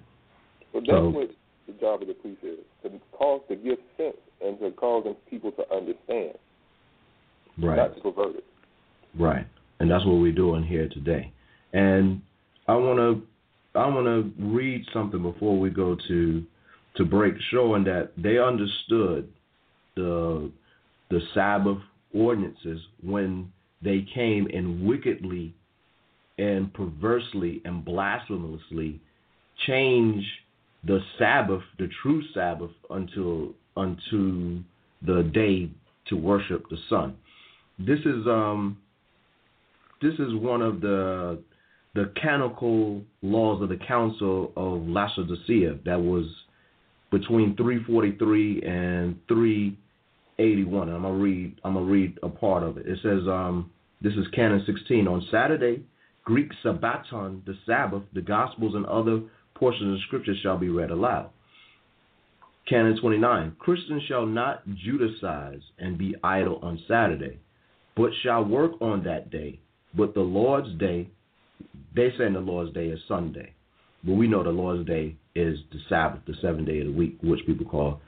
So that's So- what the job of the priest is to cause to give sense and to cause them people to understand, Right. not to pervert it. Right, and that's what we're doing here today. And I want to I want to read something before we go to to break, showing that they understood the the Sabbath ordinances when they came and wickedly and perversely and blasphemously change the Sabbath, the true Sabbath, until unto the day to worship the sun. This is um this is one of the the canonical laws of the Council of Laodicea that was between 343 and 381. And I'm gonna read a part of it. It says um this is Canon 16 on Saturday, Greek Sabbaton, the Sabbath, the Gospels and other portions of Scripture shall be read aloud. Canon 29 Christians shall not Judaize and be idle on Saturday, but shall work on that day. But the Lord's day they saying the Lord's Day is Sunday, but we know the Lord's Day is the Sabbath, the seventh day of the week, which people call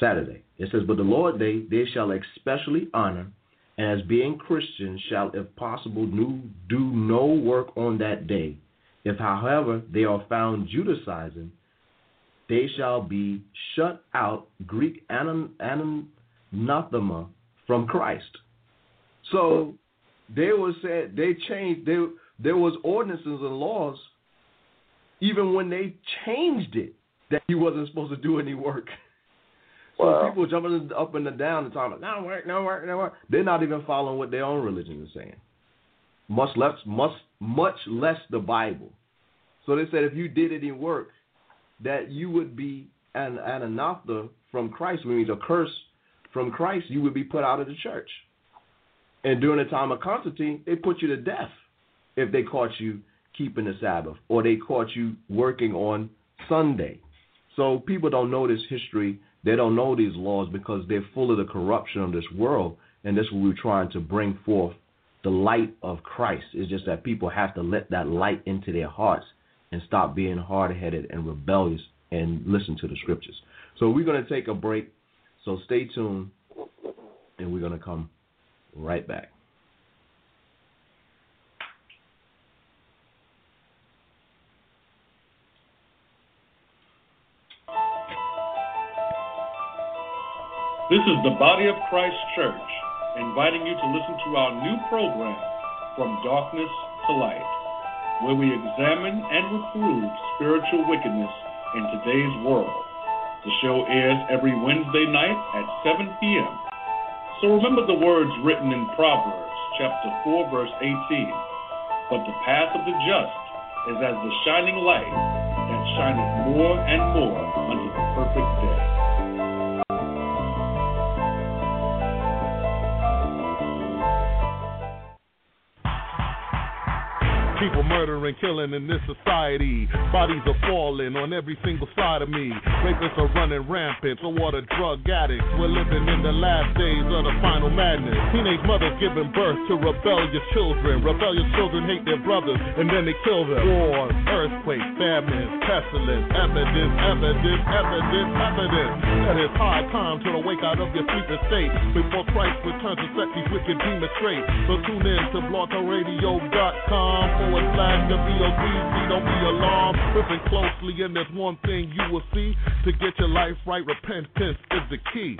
Saturday. It says, But the Lord day they shall especially honor, and as being Christians shall, if possible, do, do no work on that day. If, however, they are found Judaizing, they shall be shut out, Greek anathema, from Christ. So they were said they changed. They, there was ordinances and laws, even when they changed it, that he wasn't supposed to do any work. So wow. people jumping up and down and talking about no work, no work, no work. They're not even following what their own religion is saying. Much less, much, much less the Bible. So they said if you did any work, that you would be an, an anathema from Christ, which means a curse from Christ, you would be put out of the church. And during the time of Constantine, they put you to death if they caught you keeping the Sabbath or they caught you working on Sunday. So people don't know this history they don't know these laws because they're full of the corruption of this world, and this is what we're trying to bring forth the light of Christ. It's just that people have to let that light into their hearts and stop being hard headed and rebellious and listen to the scriptures. So we're going to take a break. So stay tuned, and we're going to come right back. This is the Body of Christ Church, inviting you to listen to our new program, From Darkness to Light, where we examine and reprove spiritual wickedness in today's world. The show airs every Wednesday night at 7 p.m. So remember the words written in Proverbs chapter 4, verse 18. But the path of the just is as the shining light that shineth more and more unto the perfect day. Murdering, killing in this society. Bodies are falling on every single side of me. Rapists are running rampant, so are the drug addicts. We're living in the last days of the final madness. Teenage mothers giving birth to rebellious children. Rebellious children hate their brothers and then they kill them. Wars, earthquakes, famines, pestilence, evidence, evidence, evidence, evidence. That it's high time to wake out of your sleeping state before Christ returns to set these wicked demons straight. So tune in to blogtalkradio.com forward slash WOTC. Don't be alarmed. Listen closely, and there's one thing you will see. To get your life right, repentance is the key.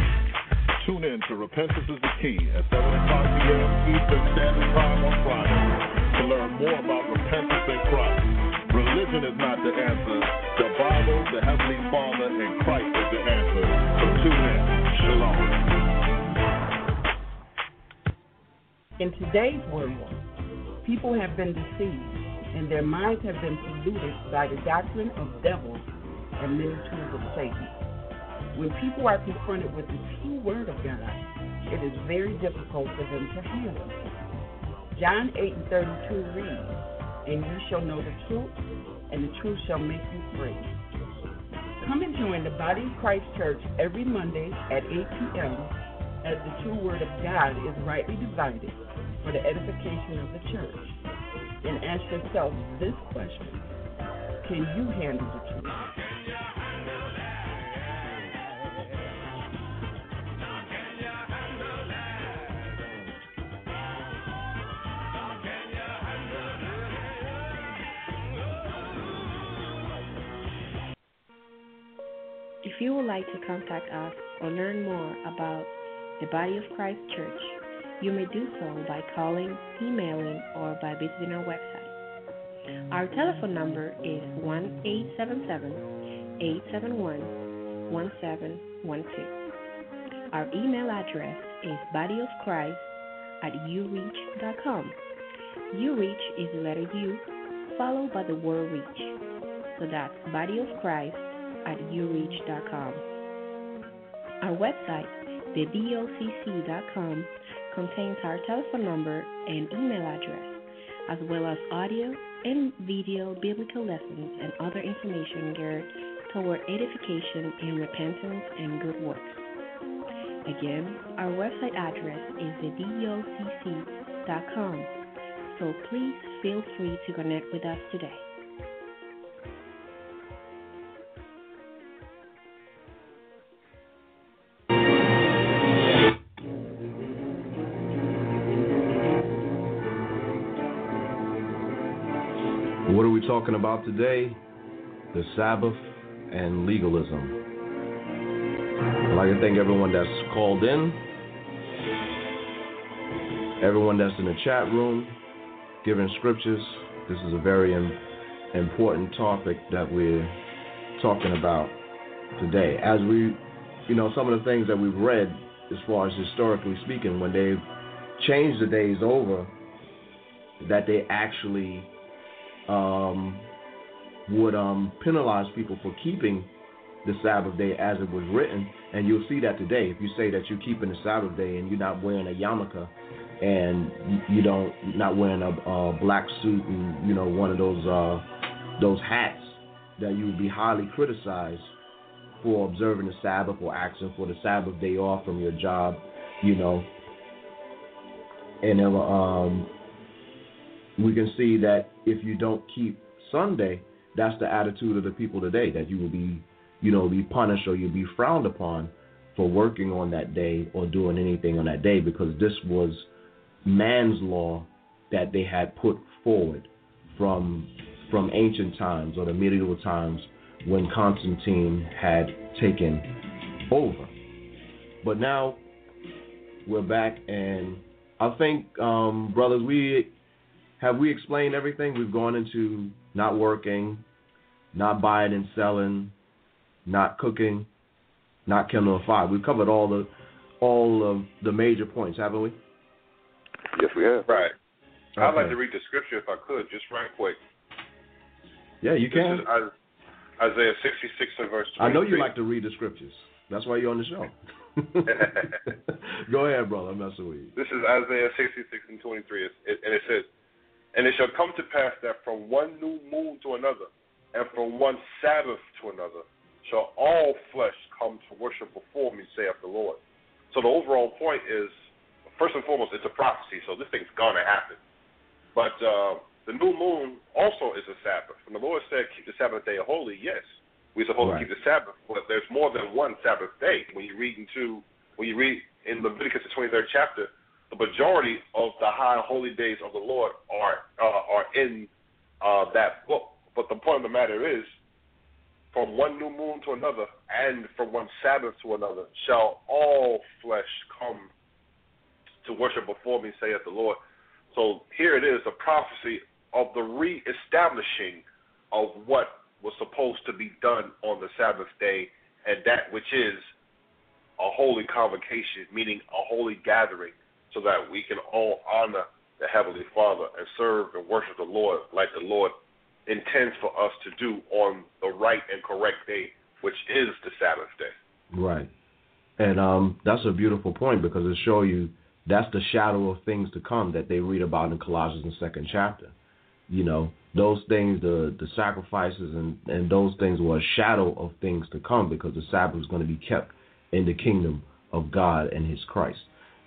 Tune in to Repentance is the Key at 7 o'clock p.m. Eastern Standard Time on Friday to learn more about repentance in Christ. Religion is not the answer. The Bible, the Heavenly Father, and Christ is the answer. So tune in. Shalom. In today's world, People have been deceived, and their minds have been polluted by the doctrine of devils and many tools of Satan. When people are confronted with the true word of God, it is very difficult for them to handle. John 8 and 32 reads, And you shall know the truth, and the truth shall make you free. Come and join the Body of Christ Church every Monday at 8 p.m. as the true word of God is rightly divided for the edification of the church. And ask yourself this question Can you handle the truth? If you would like to contact us or learn more about the Body of Christ Church, you may do so by calling, emailing, or by visiting our website. Our telephone number is 1 877 871 1712. Our email address is bodyofchrist at ureach.com. Ureach is the letter U followed by the word reach. So that's bodyofchrist at ureach.com. Our website, thebocc.com, contains our telephone number and email address, as well as audio and video biblical lessons and other information geared toward edification in repentance and good works. Again, our website address is thebocc.com. So please feel free to connect with us today. Talking about today? The Sabbath and legalism. I'd like to thank everyone that's called in, everyone that's in the chat room, giving scriptures. This is a very important topic that we're talking about today. As we, you know, some of the things that we've read, as far as historically speaking, when they've changed the days over, that they actually um, would um, penalize people for keeping the Sabbath day as it was written. And you'll see that today. If you say that you're keeping the Sabbath day and you're not wearing a yarmulke and you don't not wearing a, a black suit and you know one of those uh, those hats, that you would be highly criticized for observing the Sabbath or asking for the Sabbath day off from your job, you know. And um, we can see that if you don't keep Sunday, that's the attitude of the people today that you will be, you know, be punished or you'll be frowned upon for working on that day or doing anything on that day because this was man's law that they had put forward from from ancient times or the medieval times when Constantine had taken over. But now we're back and I think um, brothers we have we explained everything? We've gone into not working, not buying and selling, not cooking, not kindling a fire. We've covered all the all of the major points, haven't we? Yes, we have. Right. Okay. I'd like to read the scripture if I could, just right quick. Yeah, you can. is Is- Isaiah 66 and verse 23. I know you like to read the scriptures. That's why you're on the show. Go ahead, brother. I'm messing with you. This is Isaiah 66 and 23, and it says, And it shall come to pass that from one new moon to another, and from one Sabbath to another, shall all flesh come to worship before me, saith the Lord. So the overall point is, first and foremost, it's a prophecy, so this thing's going to happen. But uh, the new moon also is a Sabbath. When the Lord said, keep the Sabbath day holy, yes, we're supposed Right. to keep the Sabbath, but there's more than one Sabbath day. When you read into, when you read in Leviticus the 23rd chapter, the majority of the high holy days of the Lord are uh, are in uh, that book. But the point of the matter is, from one new moon to another, and from one Sabbath to another, shall all flesh come to worship before me, saith the Lord. So here it is, a prophecy of the reestablishing of what was supposed to be done on the Sabbath day, and that which is a holy convocation, meaning a holy gathering, so that we can all honor the Heavenly Father and serve and worship the Lord like the Lord intends for us to do on the right and correct day, which is the Sabbath day. Right. And um, that's a beautiful point because it shows you that's the shadow of things to come that they read about in Colossians the second chapter. You know, those things, the the sacrifices and, and those things were a shadow of things to come because the Sabbath is going to be kept in the kingdom of God and his Christ.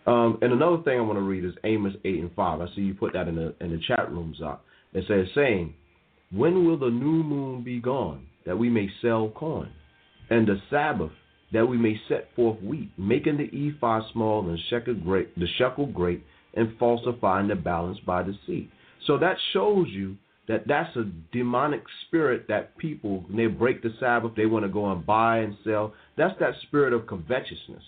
Um, and another thing I want to read is Amos 8 and 5. I see you put that in the in the chat rooms. Up. It says, saying, When will the new moon be gone, that we may sell corn? And the Sabbath, that we may set forth wheat, making the ephah small and shekel great, the shekel great, and falsifying the balance by deceit. So that shows you that that's a demonic spirit that people, when they break the Sabbath, they want to go and buy and sell. That's that spirit of covetousness.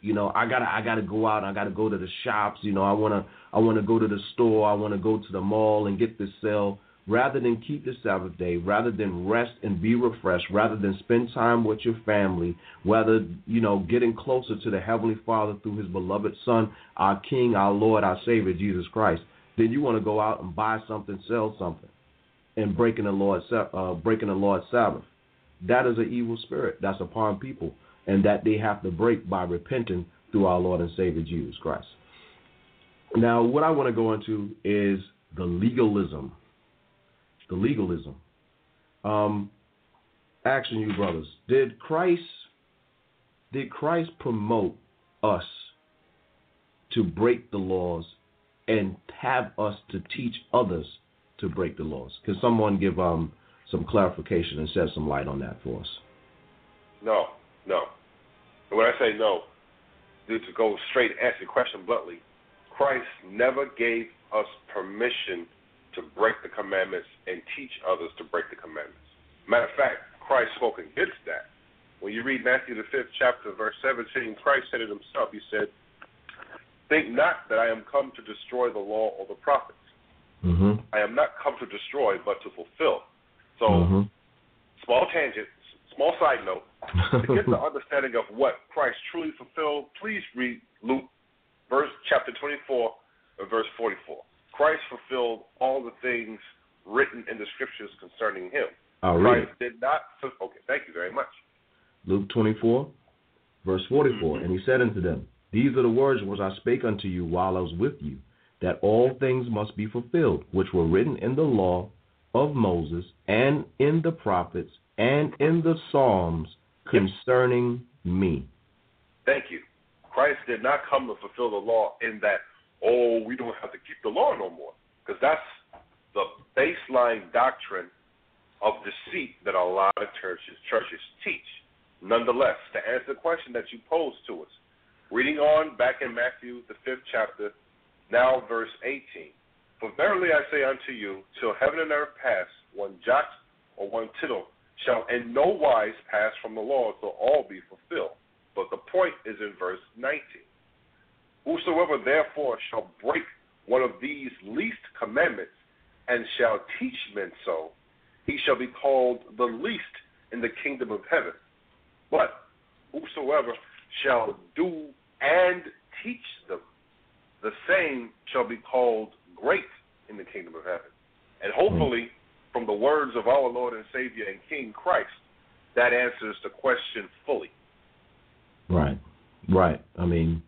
You know, I gotta, I gotta go out. I gotta go to the shops. You know, I wanna, I wanna go to the store. I wanna go to the mall and get this sell rather than keep the Sabbath day, rather than rest and be refreshed, rather than spend time with your family, rather, you know, getting closer to the Heavenly Father through His beloved Son, our King, our Lord, our Savior, Jesus Christ, then you want to go out and buy something, sell something, and breaking the Lord's, uh, breaking the Lord's Sabbath. That is an evil spirit that's upon people, and that they have to break by repenting through our Lord and Savior, Jesus Christ. Now, what I want to go into is the legalism the legalism. Um, you, brothers, did Christ did Christ promote us to break the laws and have us to teach others to break the laws. Can someone give um some clarification and shed some light on that for us? No, no. And when I say no, to go straight and answer your question bluntly, Christ never gave us permission to break the commandments and teach others to break the commandments. Matter of fact, Christ spoke against that. When you read Matthew the fifth chapter, verse seventeen, Christ said it himself. He said, "Think not that I am come to destroy the law or the prophets. Mm-hmm. I am not come to destroy, but to fulfill." So, mm-hmm. small tangent, small side note. To get the understanding of what Christ truly fulfilled, please read Luke, verse chapter twenty-four, verse forty-four. Christ fulfilled all the things written in the scriptures concerning him. I'll Christ read it. did not. Okay, thank you very much. Luke 24, verse 44. Mm-hmm. And he said unto them, These are the words which I spake unto you while I was with you, that all things must be fulfilled, which were written in the law of Moses, and in the prophets, and in the Psalms concerning me. Thank you. Christ did not come to fulfill the law in that, oh, we don't have to keep the law no more. Because that's the baseline doctrine of deceit that a lot of churches churches teach. Nonetheless, to answer the question that you posed to us, reading on back in Matthew the fifth chapter, now verse eighteen. For verily I say unto you, till heaven and earth pass, one jot or one tittle shall in no wise pass from the law till all be fulfilled. But the point is in verse nineteen. Whosoever therefore shall break one of these least commandments and shall teach men so, he shall be called the least in the kingdom of heaven. But whosoever shall do and teach them, the same shall be called great in the kingdom of heaven. And hopefully, from the words of our Lord and Savior and King Christ, that answers the question fully. Right, right. I mean,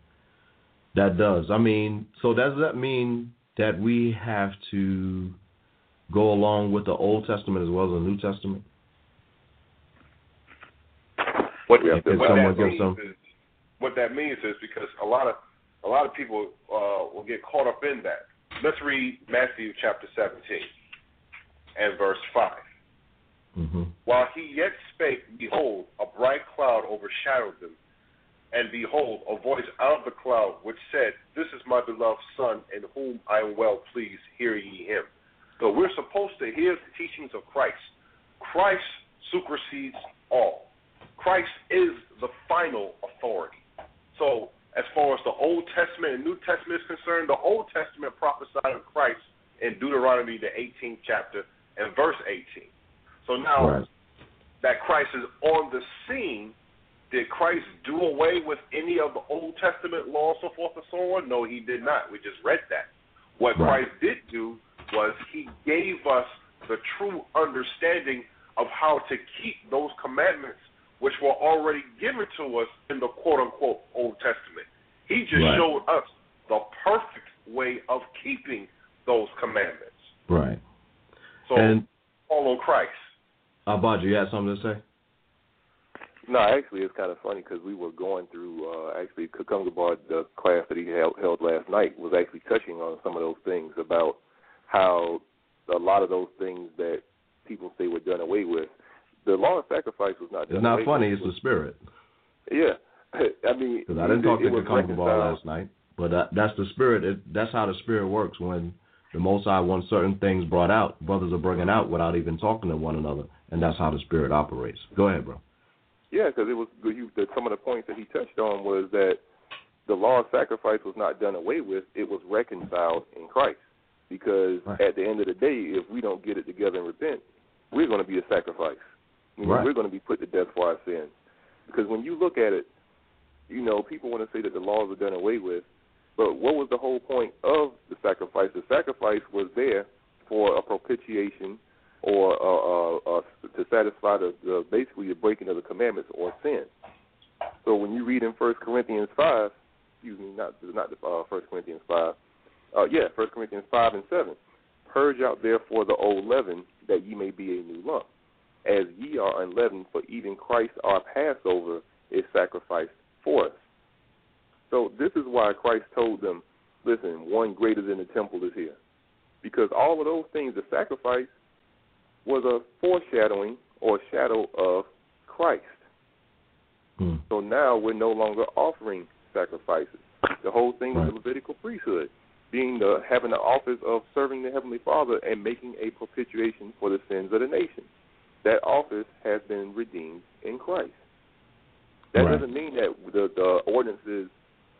that does. I mean, so does that mean that we have to go along with the Old Testament as well as the New Testament? What, Yeah, what that give means some- is what that means is because a lot of a lot of people uh, will get caught up in that. Let's read Matthew chapter 17 and verse 5. Mm-hmm. While he yet spake, behold, a bright cloud overshadowed them. And behold, a voice out of the cloud which said, This is my beloved Son, in whom I am well pleased. Hear ye him. So we're supposed to hear the teachings of Christ. Christ supersedes all. Christ is the final authority. So, as far as the Old Testament and New Testament is concerned, the Old Testament prophesied of Christ in Deuteronomy, the 18th chapter, and verse 18. So now Right. that Christ is on the scene, did Christ do away with any of the Old Testament law, so forth and so on? No, he did not. We just read that. What Right. Christ did do was he gave us the true understanding of how to keep those commandments which were already given to us in the quote unquote Old Testament. He just Right. showed us the perfect way of keeping those commandments. Right. So and follow Christ. Abad, you had something to say? No, actually, it's kind of funny because we were going through uh, actually Kakungabar, the class that he held, held last night, was actually touching on some of those things about how a lot of those things that people say were done away with. The law of sacrifice was not. It's not away funny. with. It's the spirit. Yeah, I mean, Because I didn't talk it, to was Kakungabar reconciled. last night, but uh, that's the spirit. It, that's how the spirit works. When the Most High wants certain things brought out, brothers are bringing out without even talking to one another, and that's how the spirit operates. Go ahead, bro. Yeah, because it was you, the, some of the points that he touched on was that the law of sacrifice was not done away with; it was reconciled in Christ. Because Right. at the end of the day, if we don't get it together and repent, we're going to be a sacrifice. I mean, Right. We're going to be put to death for our sins. Because when you look at it, you know, people want to say that the laws are done away with, but what was the whole point of the sacrifice? The sacrifice was there for a propitiation or uh, uh, uh, to satisfy the, the basically the breaking of the commandments or sin. So when you read in First Corinthians five, excuse me, not not uh, First Corinthians five, uh, yeah, First Corinthians five and seven, purge out therefore the old leaven, that ye may be a new lump, as ye are unleavened. For even Christ our Passover is sacrificed for us. So this is why Christ told them listen, one greater than the temple is here. Because all of those things, the sacrifice was a foreshadowing or shadow of Christ. Hmm. So now we're no longer offering sacrifices. The whole thing Right. was the Levitical priesthood, being the having the office of serving the Heavenly Father and making a propitiation for the sins of the nation. That office has been redeemed in Christ. That Right. doesn't mean that the, the ordinances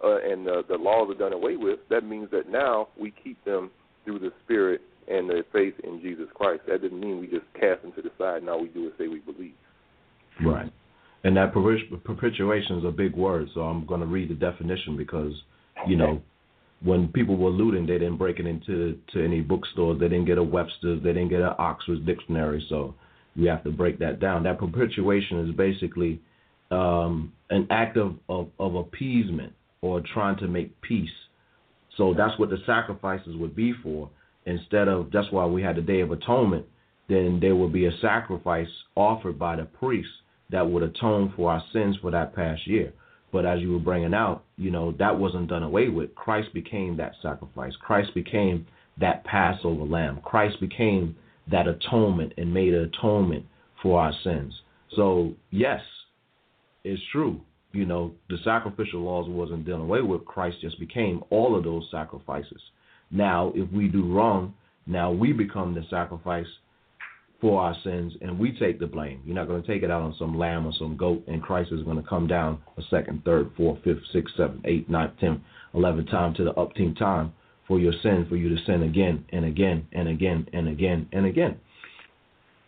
uh, and the, the laws are done away with. That means that now we keep them through the Spirit and the faith in Jesus Christ. That doesn't mean we just cast them to the side. Now we do as say we believe. Right. And that perpet- propitiation is a big word, so I'm going to read the definition because, you know, when people were looting, they didn't break it into to any bookstores. They didn't get a Webster's. They didn't get an Oxford dictionary. So we have to break that down. That propitiation is basically um, an act of, of, of appeasement or trying to make peace. So that's what the sacrifices would be for. Instead of that's why we had the Day of Atonement. Then there would be a sacrifice offered by the priest that would atone for our sins for that past year. But as you were bringing out, you know, that wasn't done away with. Christ became that sacrifice. Christ became that Passover lamb. Christ became that atonement and made an atonement for our sins. So, yes, it's true. You know, the sacrificial laws wasn't done away with. Christ just became all of those sacrifices. Now, if we do wrong, now we become the sacrifice for our sins and we take the blame. You're not going to take it out on some lamb or some goat, and Christ is going to come down a second, third, fourth, fifth, sixth, seventh, eighth, ninth, tenth, eleventh time to the upteenth time for your sin, for you to sin again and again and again and again and again.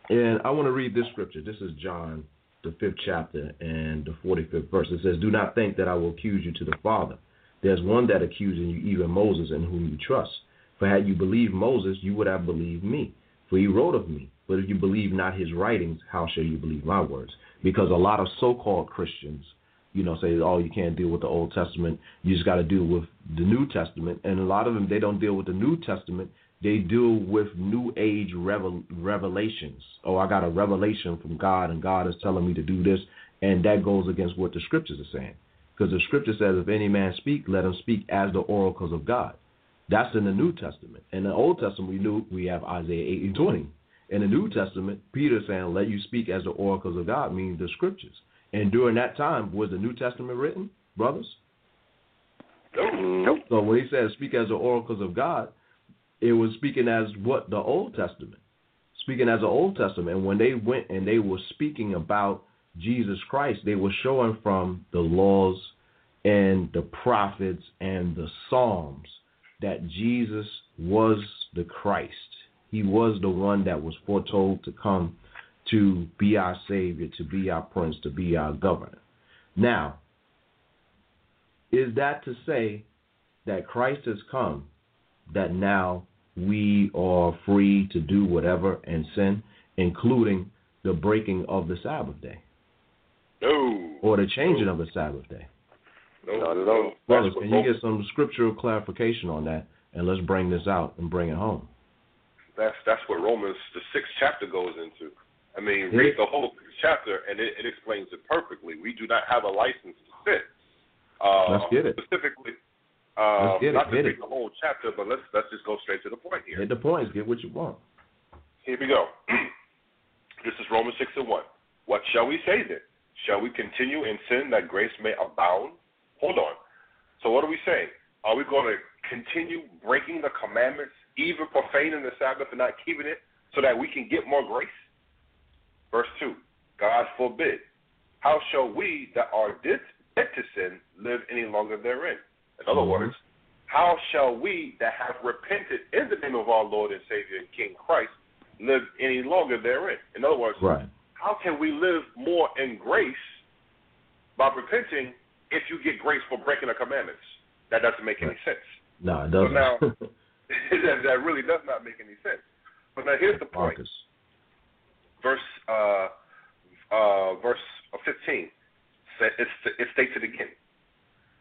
And I want to read this scripture. This is John, the fifth chapter and the 45th verse. It says, Do not think that I will accuse you to the Father. There's one that accuses you, even Moses, in whom you trust. For had you believed Moses, you would have believed me, for he wrote of me. But if you believe not his writings, how shall you believe my words? Because a lot of so-called Christians, you know, say, oh, you can't deal with the Old Testament. You just got to deal with the New Testament. And a lot of them, they don't deal with the New Testament. They deal with New Age revel- revelations. Oh, I got a revelation from God, and God is telling me to do this, and that goes against what the Scriptures are saying. Because the Scripture says, if any man speak, let him speak as the oracles of God. That's in the New Testament. In the Old Testament, we knew we have Isaiah 8 and 20. In the New Testament, Peter saying, let you speak as the oracles of God means the Scriptures. And during that time, was the New Testament written, brothers? Nope. So when he says speak as the oracles of God, it was speaking as what the Old Testament, speaking as the Old Testament. And when they went and they were speaking about Jesus Christ, they were showing from the laws and the prophets and the Psalms that Jesus was the Christ. He was the one that was foretold to come to be our Savior, to be our Prince, to be our Governor. Now, is that to say that Christ has come, that now we are free to do whatever and sin, including the breaking of the Sabbath day No. or the changing of the Sabbath day? No, Not at all. That's Brothers, what can you get some scriptural clarification on that? And let's bring this out and bring it home. That's that's what Romans the sixth chapter goes into. I mean, Yeah. read the whole chapter and it, it explains it perfectly. We do not have a license to sin. Uh, Let's get it. Specifically, uh, Let's get it. not to read it. the whole chapter, but let's let's just go straight to the point here. Hit the points. Get what you want. Here we go. this is Romans 6 and 1. What shall we say then? Shall we continue in sin that grace may abound? Hold on. So, what are we saying? Are we going to continue breaking the commandments, even profaning the Sabbath and not keeping it, so that we can get more grace? Verse 2 God forbid. How shall we that are dead to sin live any longer therein? In other Mhm. words, how shall we that have repented in the name of our Lord and Savior King Christ live any longer therein? In other words, Right. how can we live more in grace by repenting if you get grace for breaking the commandments? That doesn't make any sense. No, it doesn't. now, that, really does not make any sense. But now here's the point. Marcus. Verse uh, uh, verse 15. Say, it, it states it again.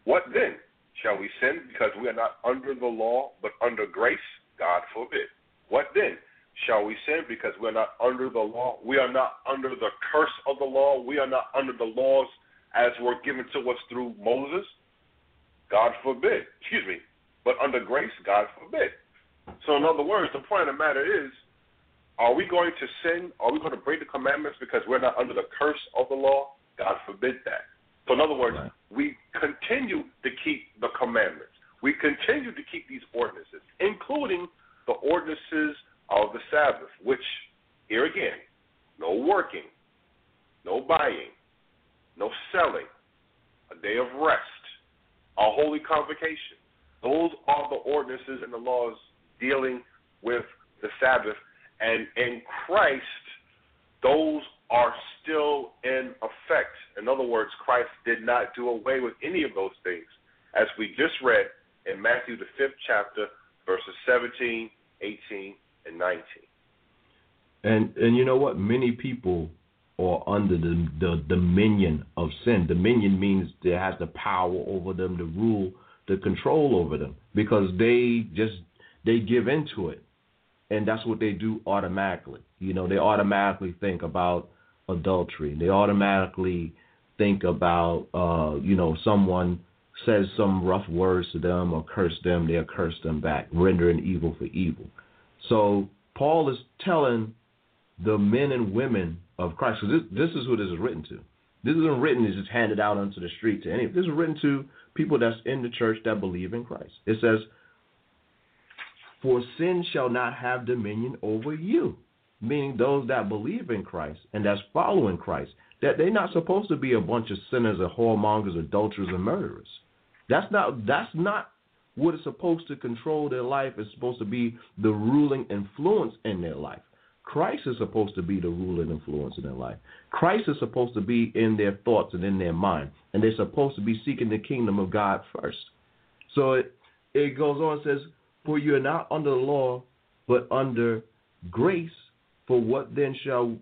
What then? Shall we sin because we are not under the law but under grace? God forbid. What then? Shall we sin because we are not under the law? We are not under the curse of the law. We are not under the laws as were given to us through Moses. God forbid. Excuse me. but under grace, God forbid. So, in other words, the point of the matter is, are we going to sin? Are we going to break the commandments because we're not under the curse of the law? God forbid that. So, in other words, Right. we continue to keep the commandments. We continue to keep these ordinances, including the ordinances of the Sabbath, which, here again, no working, no buying, no selling, a day of rest, a holy convocation. Those are the ordinances and the laws dealing with the Sabbath. And in Christ, those are still in effect. In other words, Christ did not do away with any of those things, as we just read in Matthew, the fifth chapter, verses 17, 18, and 19. And and you know what? Many people are under the, the dominion of sin. Dominion means they has the power over them, the rule, the control over them, because they just they give into it, and that's what they do automatically. You know, they automatically think about adultery. They automatically think about uh, you know someone says some rough words to them or curse them, they'll curse them back, rendering evil for evil. So Paul is telling the men and women of Christ. Because this, this is who this is written to. This isn't written to just handed out onto the street to any. This is written to people that's in the church that believe in Christ. It says, "For sin shall not have dominion over you," meaning those that believe in Christ and that's following Christ. That they're not supposed to be a bunch of sinners, or whoremongers, adulterers, and murderers. That's not. That's not what is supposed to control their life. It's supposed to be the ruling influence in their life. Christ is supposed to be the ruling influence in their life. Christ is supposed to be in their thoughts and in their mind, and they're supposed to be seeking the kingdom of God first. So it it goes on and says, "For you are not under the law, but under grace. For what then shall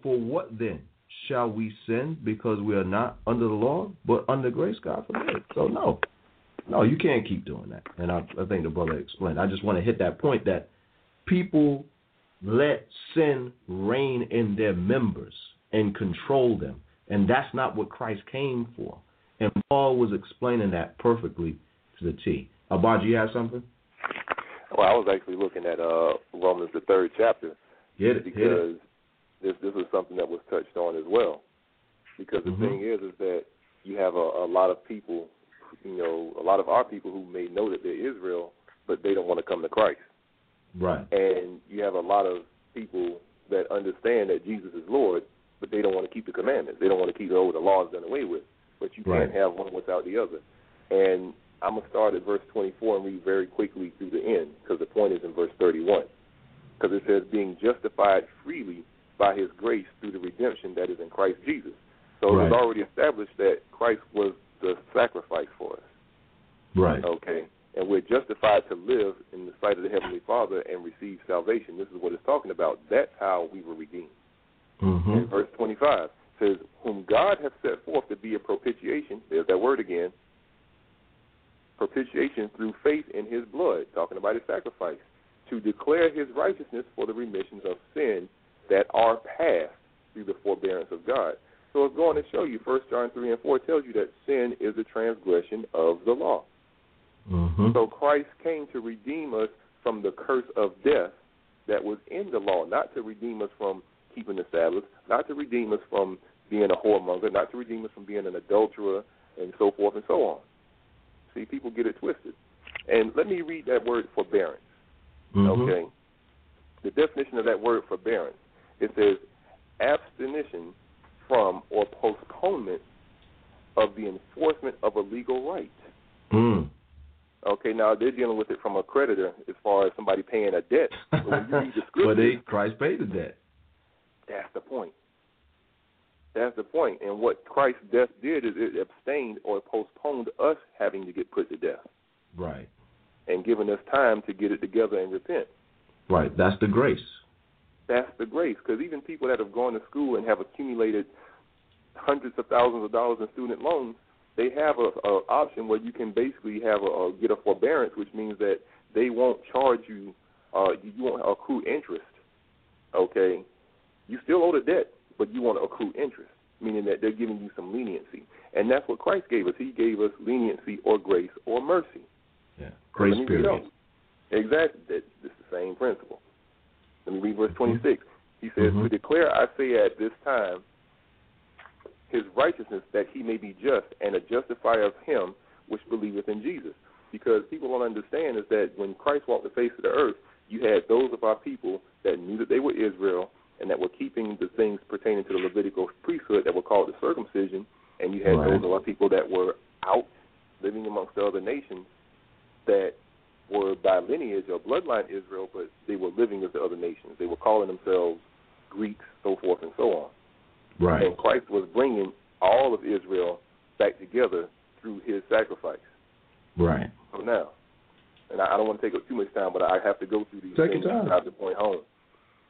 for what then shall we sin because we are not under the law, but under grace? God forbid. So no, no, you can't keep doing that. And I, I think the brother explained. I just want to hit that point that people let sin reign in their members and control them, and that's not what Christ came for. And Paul was explaining that perfectly to the T. Abad, you have something? Well, I was actually looking at uh, Romans the third chapter Hit it. Hit it. because this this was something that was touched on as well. Because the Mhm. thing is, is that you have a, a lot of people, you know, a lot of our people who may know that they're Israel, but they don't want to come to Christ. Right. And you have a lot of people that understand that Jesus is Lord, but they don't want to keep the commandments. They don't want to keep oh the laws done away with. But you Right. can't have one without the other. And I'm gonna start at verse 24 and read very quickly through the end because the point is in verse 31. Because it says, "Being justified freely by His grace through the redemption that is in Christ Jesus." So it Right. was already established that Christ was the sacrifice for us. Right. Okay. And we're justified to live in the sight of the Heavenly Father and receive salvation. This is what it's talking about. That's how we were redeemed. Mm-hmm. In verse 25 says, Whom God hath set forth to be a propitiation, there's that word again, propitiation through faith in his blood, talking about his sacrifice, to declare his righteousness for the remissions of sin that are past through the forbearance of God. So it's going to show you, 1 John 3 and 4 tells you that sin is a transgression of the law. Mm-hmm. So Christ came to redeem us from the curse of death that was in the law, not to redeem us from keeping the Sabbath, not to redeem us from being a whoremonger, not to redeem us from being an adulterer, and so forth and so on. See, people get it twisted. And let me read that word forbearance. Mm-hmm. Okay. The definition of that word forbearance it says abstinence from or postponement of the enforcement of a legal right. Mm. Okay, now they're dealing with it from a creditor as far as somebody paying a debt. But when you read the but they Christ paid the debt. that's the point. That's the point. And what Christ's death did is it abstained or postponed us having to get put to death Right. And giving us time to get it together and repent. Right. That's the grace. That's the grace. Because even people that have gone to school and have accumulated hundreds of thousands of dollars in student loans, they have a, a option where you can basically have a, a get a forbearance, which means that they won't charge you, uh, you you won't accrue interest. Okay, you still owe the debt, but you want to accrue interest, meaning that they're giving you some leniency, and that's what Christ gave us. He gave us leniency or grace or mercy. Yeah. Grace Let me read period. on. Exactly. That it's the same principle. Let me read verse 26. He says, Mhm. "To declare, I say at this time, his righteousness, that he may be just and a justifier of him which believeth in Jesus." Because people don't understand is that when Christ walked the face of the earth, you had those of our people that knew that they were Israel and that were keeping the things pertaining to the Levitical priesthood that were called the circumcision, and you had Right. those of our people that were out living amongst the other nations that were by lineage or bloodline Israel, but they were living as the other nations. They were calling themselves Greeks, so forth and so on. Right. And Christ was bringing all of Israel back together through his sacrifice. Right. So now, and I I don't want to take up too much time, but I have to go through these Take things to drive point home.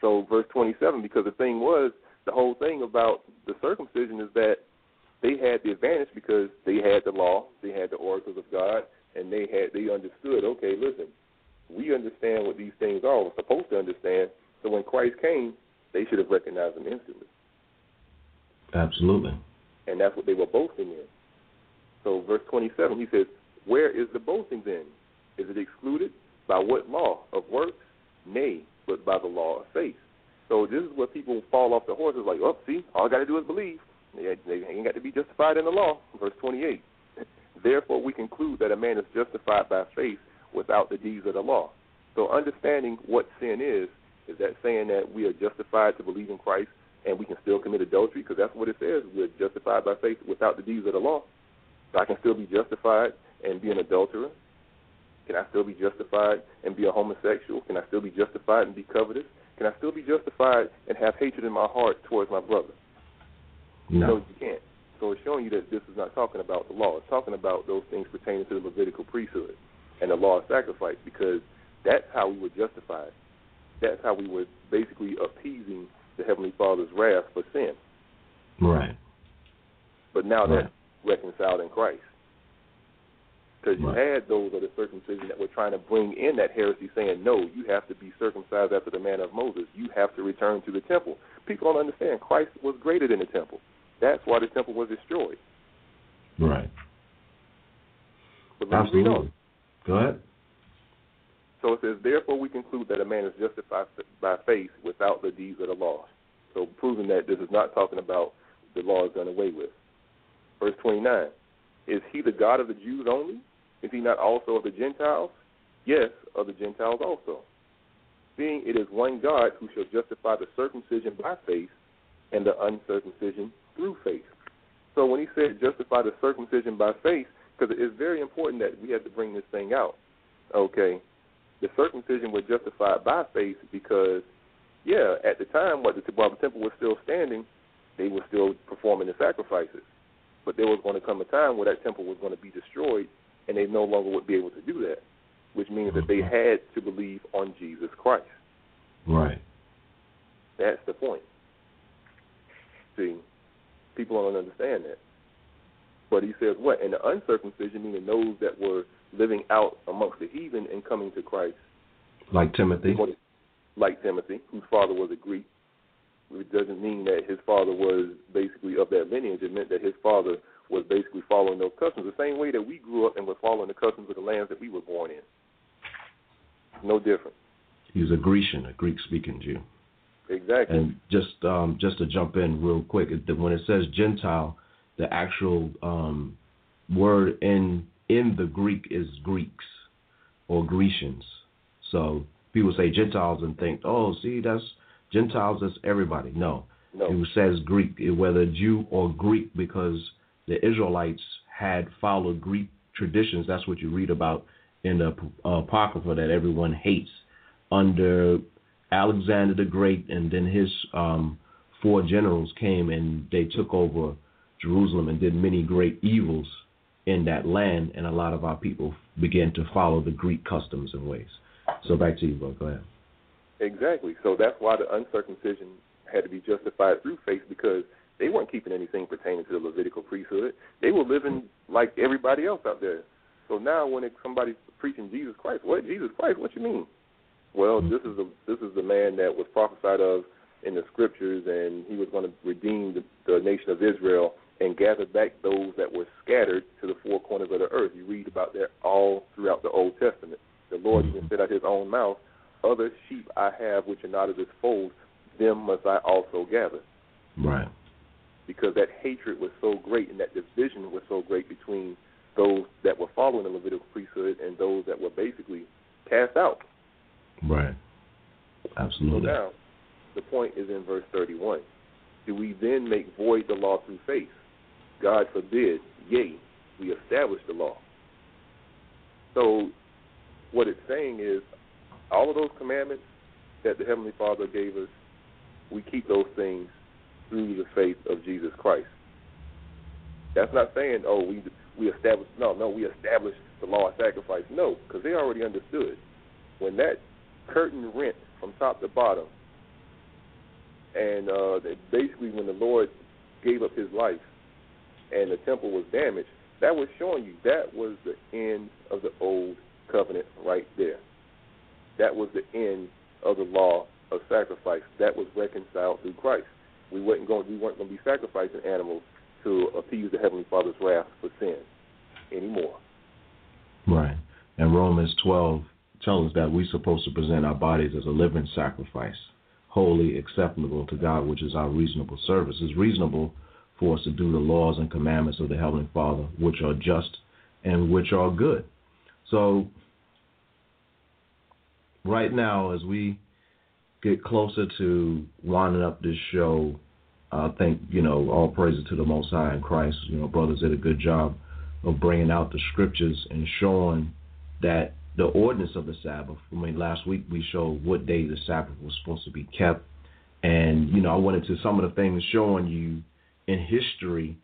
So verse 27, because the thing was, the whole thing about the circumcision is that they had the advantage because they had the law, they had the oracles of God, and they had they understood. Okay, listen, we understand what these things are. We're supposed to understand. So when Christ came, they should have recognized him instantly, Absolutely. and that's what they were boasting in. So verse 27, he says, "Where is the boasting then? Is it excluded by what law of works? Nay, but by the law of faith." So this is where people fall off the horses. Like, oh, see, all I got to do is believe. They, they ain't got to be justified in the law. Verse 28. Therefore, we conclude that a man is justified by faith without the deeds of the law. So, understanding what sin is, is that saying that we are justified to believe in Christ and we can still commit adultery? Because that's what it says. We're justified by faith without the deeds of the law. So I can still be justified and be an adulterer. Can I still be justified and be a homosexual? Can I still be justified and be covetous? Can I still be justified and have hatred in my heart towards my brother? No. you can't. So it's showing you that this is not talking about the law. It's talking about those things pertaining to the Levitical priesthood and the law of sacrifice because that's how we were justified. That's how we were basically appeasing the Heavenly Father's wrath for sin. Right. But now Right. that's reconciled in Christ. Because you Right. had those of the circumcision that were trying to bring in that heresy saying, no, you have to be circumcised after the manner of Moses. You have to return to the temple. People don't understand. Christ was greater than the temple. That's why the temple was destroyed. Right. But let me read on. Absolutely. Go ahead. So it says, therefore we conclude that a man is justified by faith without the deeds of the law. So proving that this is not talking about the law is done away with. Verse 29, is he the God of the Jews only? Is he not also of the Gentiles? Yes, of the Gentiles also. Seeing it is one God who shall justify the circumcision by faith and the uncircumcision through faith. So when he said justify the circumcision by faith, because it's very important that we have to bring this thing out. Okay, the circumcision was justified by faith because, yeah, at the time while the, while the temple was still standing, they were still performing the sacrifices. But there was going to come a time where that temple was going to be destroyed, and they no longer would be able to do that, which means that they mm-hmm. had to believe on Jesus Christ. Right. That's the point. See, people don't understand that. But he says what? And the uncircumcision, meaning those that were living out amongst the heathen and coming to Christ, Like Timothy. like Timothy, whose father was a Greek. It doesn't mean that his father was basically of that lineage. It meant that his father was basically following those customs, the same way that we grew up and were following the customs of the lands that we were born in. No different. He was a Grecian, a Greek-speaking Jew. Exactly. And just um, just to jump in real quick, when it says Gentile, the actual um, word in in the Greek is Greeks or Grecians. So people say Gentiles and think, oh, see, that's Gentiles, that's everybody. No, no. it says Greek, whether Jew or Greek, because the Israelites had followed Greek traditions. That's what you read about in the uh, Apocrypha that everyone hates under Alexander the Great, and then his um, four generals came and they took over Jerusalem and did many great evils in that land, and a lot of our people began to follow the Greek customs and ways. So back to you, bro. Go ahead. Exactly. So that's why the uncircumcision had to be justified through faith because they weren't keeping anything pertaining to the Levitical priesthood. They were living like everybody else out there. So now when it, somebody's preaching Jesus Christ, what Jesus Christ? What you mean? Well, this is the this is the man that was prophesied of in the scriptures, and he was going to redeem the, the nation of Israel and gather back those that were scattered to the four corners of the earth. You read about that all throughout the Old Testament. The Lord even said out his own mouth, Other sheep I have which are not of this fold, them must I also gather. Right. Because that hatred was so great and that division was so great between those that were following the Levitical priesthood and those that were basically cast out. Right. Absolutely. So now, the point is in verse 31. Do we then make void the law through faith? God forbid. Yea, we establish the law. So, what it's saying is, all of those commandments that the Heavenly Father gave us, we keep those things through the faith of Jesus Christ. That's not saying, oh, we we established. No, no, we established the law of sacrifice. No, because they already understood when that curtain rent from top to bottom, and uh, basically when the Lord gave up His life and the temple was damaged, that was showing you that was the end of the old covenant right there. That was the end of the law of sacrifice. That was reconciled through Christ. We weren't going. We weren't going to be sacrificing animals to appease the Heavenly Father's wrath for sin anymore. Right. And Romans 12 tells us that we're supposed to present our bodies as a living sacrifice, holy, acceptable to God, which is our reasonable service. It's reasonable for us to do the laws and commandments of the Heavenly Father, which are just and which are good. So, right now, as we get closer to winding up this show, I think, you know, all praises to the Most High in Christ. You know, brothers did a good job of bringing out the scriptures and showing that the ordinance of the Sabbath. I mean, last week we showed what day the Sabbath was supposed to be kept. And, you know, I went into some of the things showing you in history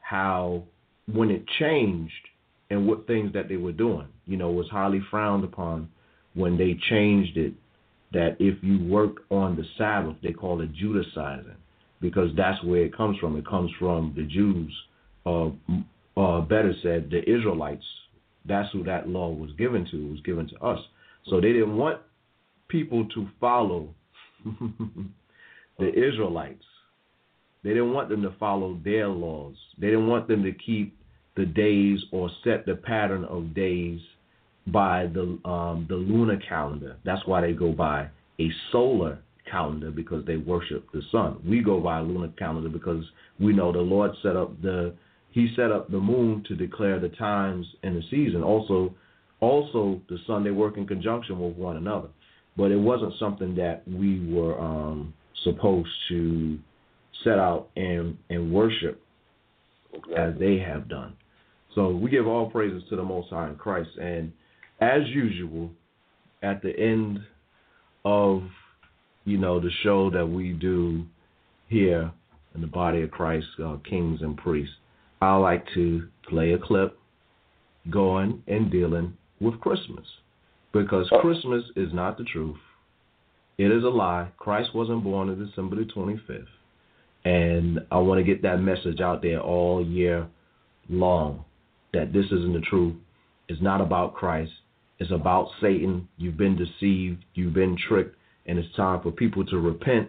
how when it changed and what things that they were doing, you know, was highly frowned upon when they changed it that if you worked on the Sabbath, they call it Judaizing because that's where it comes from. It comes from the Jews, uh, uh, better said, the Israelites. That's who that law was given to. It was given to us. So they didn't want people to follow the Israelites. They didn't want them to follow their laws. They didn't want them to keep the days or set the pattern of days by the um, the lunar calendar. That's why they go by a solar calendar because they worship the sun. We go by a lunar calendar because we know the Lord set up the He set up the moon to declare the times and the season. Also, also the sun they work in conjunction with one another. But it wasn't something that we were um, supposed to set out and and worship exactly. as they have done. So we give all praises to the Most High in Christ. And as usual, at the end of you know, the show that we do here in the body of Christ, uh, Kings and Priests, I like to play a clip going and dealing with Christmas. Because oh. Christmas is not the truth. It is a lie. Christ wasn't born on December the 25th. And I want to get that message out there all year long that this isn't the truth. It's not about Christ. It's about Satan. You've been deceived. You've been tricked and it's time for people to repent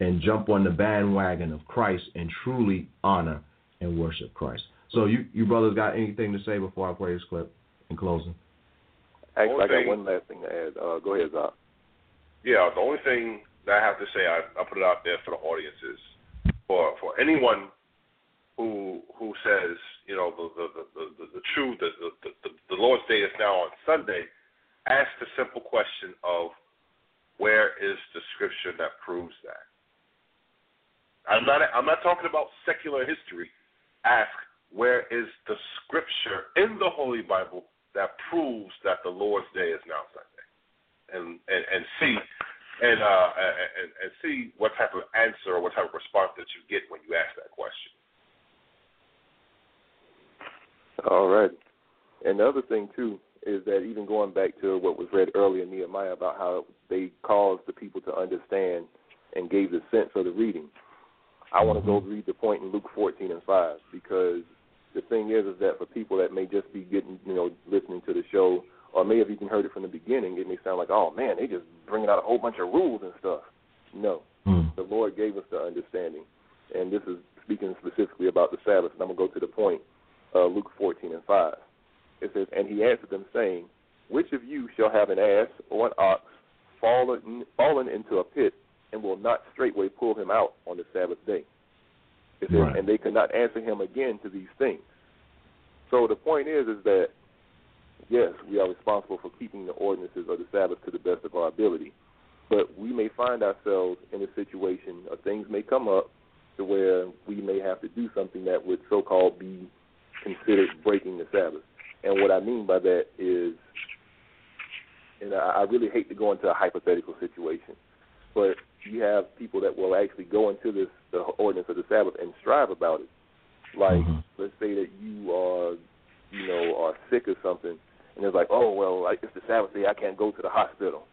and jump on the bandwagon of Christ and truly honor and worship Christ. So you you brothers got anything to say before I play this clip in closing? Actually, I got one last thing to add. Uh, go ahead, Zach. Yeah, the only thing that I have to say, I, I put it out there for the audience is for for anyone who who says you know the the the, the, the truth, the, the the the Lord's Day is now on Sunday. Ask the simple question of where is the scripture that proves that? I'm not I'm not talking about secular history. Ask where is the scripture in the Holy Bible that proves that the Lord's Day is now Sunday, and and, and see and uh and, and see what type of answer or what type of response that you get when you ask that question. All right, and the other thing too is that even going back to what was read earlier in Nehemiah about how they caused the people to understand and gave the sense of the reading. I want to go mm-hmm. read the point in Luke 14 and 5 because the thing is, is that for people that may just be getting, you know, listening to the show or may have even heard it from the beginning, it may sound like, oh man, they just bringing out a whole bunch of rules and stuff. No, mm. the Lord gave us the understanding. and this is speaking specifically about the Sabbath. And I'm going to go to the point, uh, Luke 14 and 5. It says, And he answered them, saying, Which of you shall have an ass or an ox fallen, fallen into a pit, and will not straightway pull him out on the Sabbath day? Says, Right. And they could not answer him again to these things. So the point is, is that yes, we are responsible for keeping the ordinances of the Sabbath to the best of our ability. But we may find ourselves in a situation, or things may come up to where we may have to do something that would so-called be considered breaking the Sabbath. And what I mean by that is, and I really hate to go into a hypothetical situation, but you have people that will actually go into this the ordinance of the Sabbath and strive about it. Like, Mhm. let's say that you are, you know, are sick or something, and it's like, oh well, like it's the Sabbath day, I can't go to the hospital.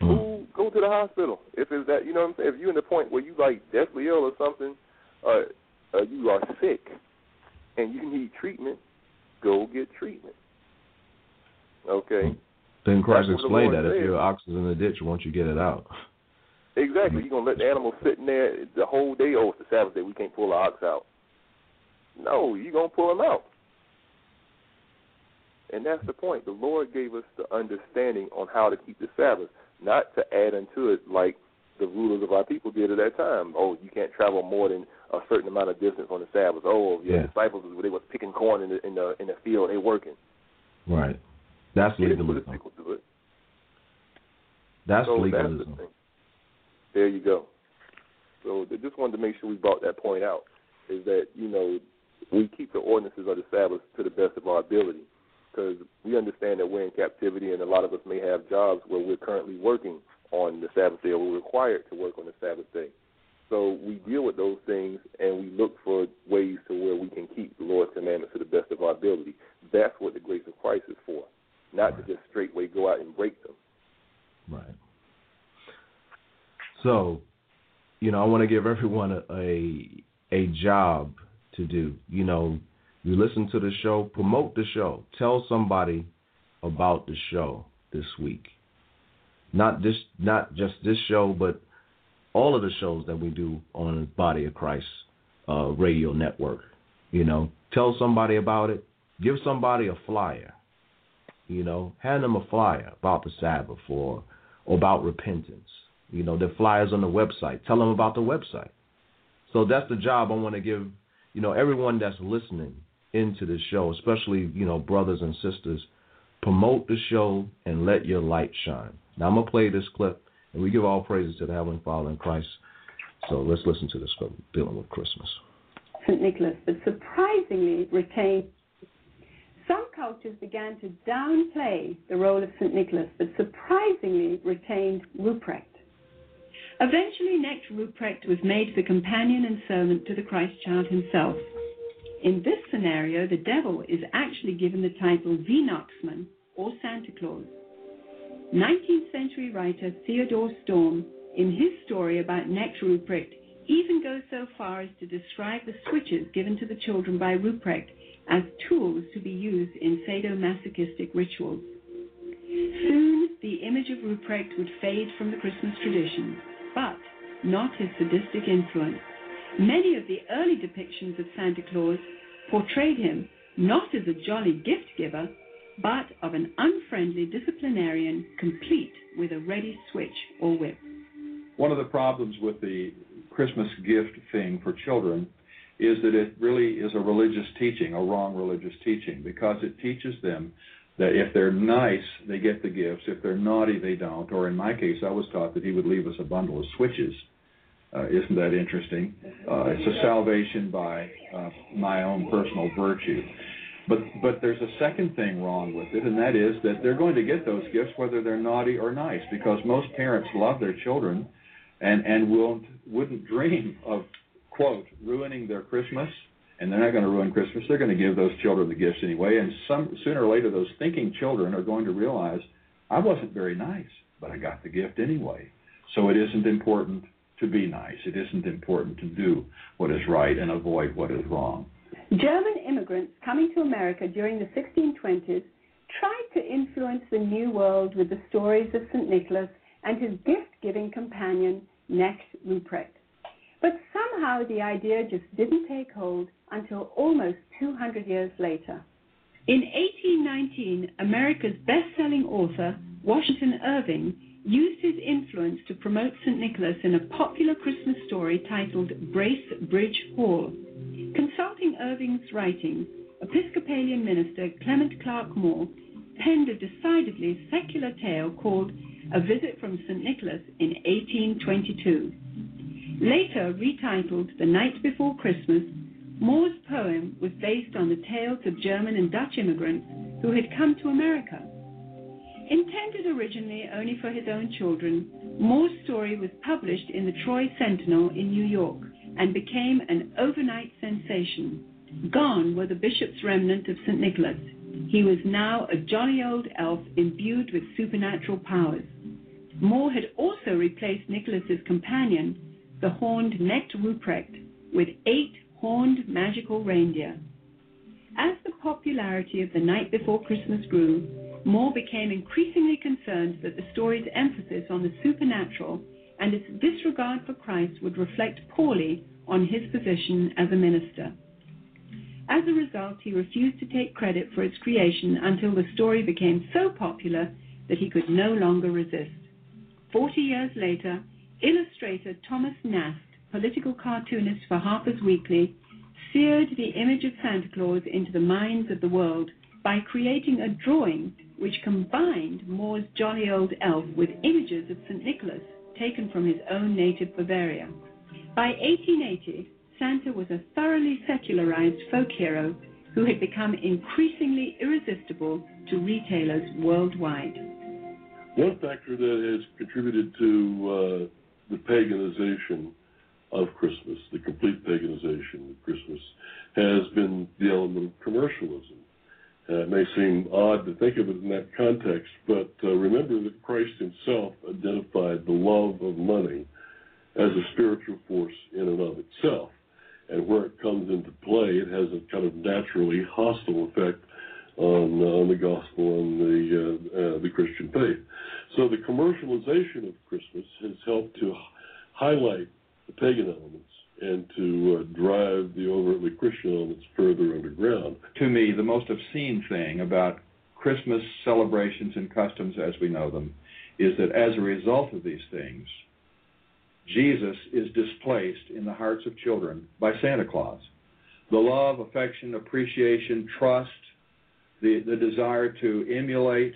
Mhm. Who go to the hospital if it's that you know what I'm saying? If you're in the point where you like deathly ill or something, uh, uh you are sick and you need treatment, go get treatment. Okay. Then Christ the explained that if your ox is in the ditch, won't you get it out? Exactly. You're gonna let the animal sit in there the whole day. Oh, it's the Sabbath day. We can't pull the ox out. No, you're gonna pull him out. And that's the point. The Lord gave us the understanding on how to keep the Sabbath, not to add unto it like the rulers of our people did at that time. Oh, you can't travel more than a certain amount of distance on the Sabbath. Oh, your Yeah. disciples they was picking corn in the in the in the field. They working. Right. That's They didn't put a legalism. sickle to it. That's so That's legalism. the thing. There you go. So I just wanted to make sure we brought that point out. Is that you know we keep the ordinances of the Sabbath to the best of our ability because we understand that we're in captivity and a lot of us may have jobs where we're currently working on the Sabbath day or we're required to work on the Sabbath day. So we deal with those things and we look for ways to where we can keep the Lord's commandments to the best of our ability. That's what the grace of Christ is for, not to just straightway go out and break them. Right. So, you know, I want to give everyone a, a a job to do. You know, you listen to the show, promote the show, tell somebody about the show this week. Not this, not just this show, but all of the shows that we do on Body of Christ uh, radio network. You know, tell somebody about it. Give somebody a flyer. You know, hand them a flyer about the Sabbath or, or about repentance. You know, the flyers on the website. Tell them about the website. So that's the job I want to give, you know, everyone that's listening into the show, especially, you know, brothers and sisters, promote the show and let your light shine. Now I'm gonna play this clip and we give all praises to the Heavenly Father in Christ. So let's listen to this clip dealing with Christmas. St. Nicholas, but surprisingly retained. Some cultures began to downplay the role of St. Nicholas, but surprisingly retained Ruprecht. Eventually, Knecht Ruprecht was made the companion and servant to the Christ child himself. In this scenario, the devil is actually given the title Weihnachtsmann or Santa Claus. 19th century writer Theodore Storm, in his story about Knecht Ruprecht, even goes so far as to describe the switches given to the children by Ruprecht as tools to be used in sadomasochistic rituals. Soon, the image of Ruprecht would fade from the Christmas tradition, but not his sadistic influence. Many of the early depictions of Santa Claus portrayed him not as a jolly gift giver, but of an unfriendly disciplinarian complete with a ready switch or whip. One of the problems with the Christmas gift thing for children is that it really is a religious teaching, a wrong religious teaching, because it teaches them that if they're nice, they get the gifts. If they're naughty, they don't. Or in my case, I was taught that he would leave us a bundle of switches. Uh, isn't that interesting? Uh, it's a salvation by uh, my own personal virtue. But but there's a second thing wrong with it, and that is that they're going to get those gifts whether they're naughty or nice, because most parents love their children, and and won't wouldn't dream of quote ruining their Christmas. And they're not going to ruin Christmas. They're going to give those children the gifts anyway. And some sooner or later, those thinking children are going to realize, I wasn't very nice, but I got the gift anyway. So it isn't important to be nice. It isn't important to do what is right and avoid what is wrong. German immigrants coming to America during the 1620s tried to influence the New World with the stories of St. Nicholas and his gift giving companion, Knecht Ruprecht. But somehow the idea just didn't take hold until almost 200 years later. In 1819, America's best-selling author, Washington Irving, used his influence to promote St. Nicholas in a popular Christmas story titled Brace Bridge Hall. Consulting Irving's writings, Episcopalian minister Clement Clarke Moore penned a decidedly secular tale called A Visit from St. Nicholas in 1822. Later retitled The Night Before Christmas, Moore's poem was based on the tales of German and Dutch immigrants who had come to America. Intended originally only for his own children, Moore's story was published in the Troy Sentinel in New York and became an overnight sensation. Gone were the bishop's remnant of St. Nicholas. He was now a jolly old elf imbued with supernatural powers. Moore had also replaced Nicholas's companion, the horned Knecht Ruprecht, with eight horned magical reindeer. As the popularity of The Night Before Christmas grew, Moore became increasingly concerned that the story's emphasis on the supernatural and its disregard for Christ would reflect poorly on his position as a minister. As a result, he refused to take credit for its creation until the story became so popular that he could no longer resist. Forty years later, illustrator Thomas Nast, political cartoonist for Harper's Weekly, seared the image of Santa Claus into the minds of the world by creating a drawing which combined Moore's jolly old elf with images of St. Nicholas taken from his own native Bavaria. By 1880, Santa was a thoroughly secularized folk hero who had become increasingly irresistible to retailers worldwide. One factor that has contributed to uh, the paganization of Christmas, the complete paganization of Christmas, has been the element of commercialism. Uh, it may seem odd to think of it in that context, but uh, remember that Christ himself identified the love of money as a spiritual force in and of itself. And where it comes into play, it has a kind of naturally hostile effect on, uh, on the gospel and the, uh, uh, the Christian faith. So the commercialization of Christmas has helped to highlight the pagan elements and to uh, drive the overtly Christian elements further underground. To me, the most obscene thing about Christmas celebrations and customs as we know them is that as a result of these things, Jesus is displaced in the hearts of children by Santa Claus. The love, affection, appreciation, trust, the, the desire to emulate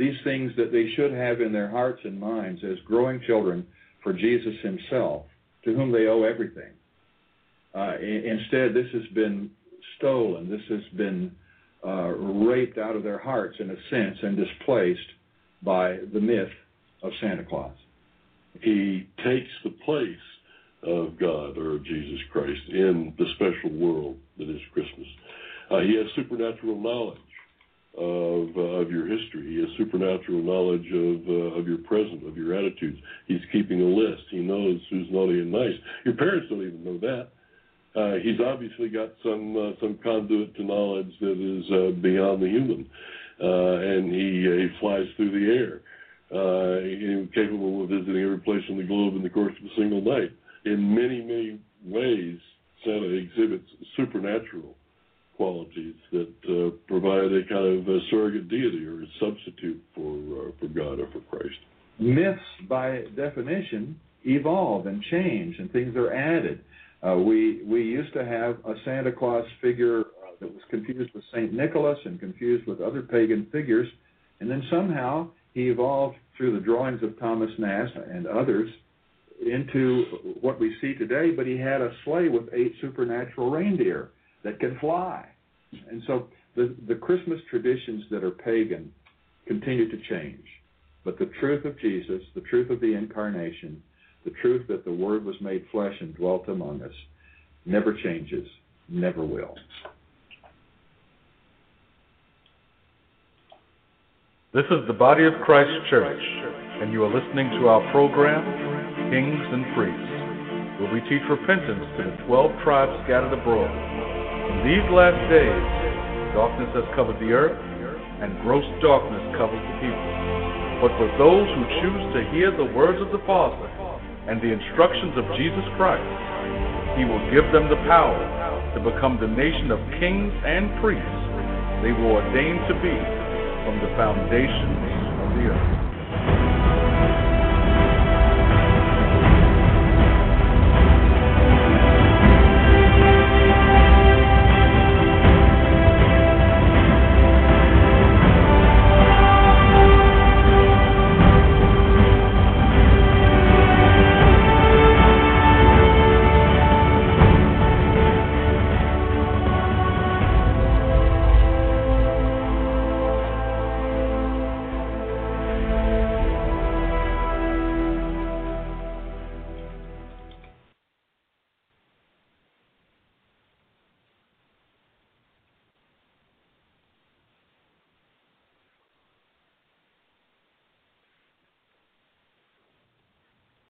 these things that they should have in their hearts and minds as growing children for Jesus himself, to whom they owe everything. Uh, instead, this has been stolen. This has been uh, raped out of their hearts, in a sense, and displaced by the myth of Santa Claus. He takes the place of God or Jesus Christ in the special world that is Christmas. Uh, he has supernatural knowledge of uh, of your history. He has supernatural knowledge of uh, of your present, of your attitudes. He's keeping a list. He knows who's naughty and nice. Your parents don't even know that. Uh, he's obviously got some uh, some conduit to knowledge that is uh, beyond the human, uh, and he uh, he flies through the air, uh, capable of visiting every place on the globe in the course of a single night. In many many ways, Santa exhibits supernatural qualities that uh, provide a kind of a surrogate deity or a substitute for uh, for God or for Christ. Myths, by definition, evolve and change, and things are added. Uh, we we used to have a Santa Claus figure uh, that was confused with Saint Nicholas and confused with other pagan figures, and then somehow he evolved through the drawings of Thomas Nast and others into what we see today. But he had a sleigh with eight supernatural reindeer that can fly. And so the, the Christmas traditions that are pagan continue to change. But the truth of Jesus, the truth of the incarnation, the truth that the Word was made flesh and dwelt among us, never changes, never will. This is the Body of Christ Church, and you are listening to our program, Kings and Priests, where we teach repentance to the 12 tribes scattered abroad in these last days, darkness has covered the earth, and gross darkness covers the people. But for those who choose to hear the words of the Father and the instructions of Jesus Christ, He will give them the power to become the nation of kings and priests they were ordained to be from the foundations of the earth.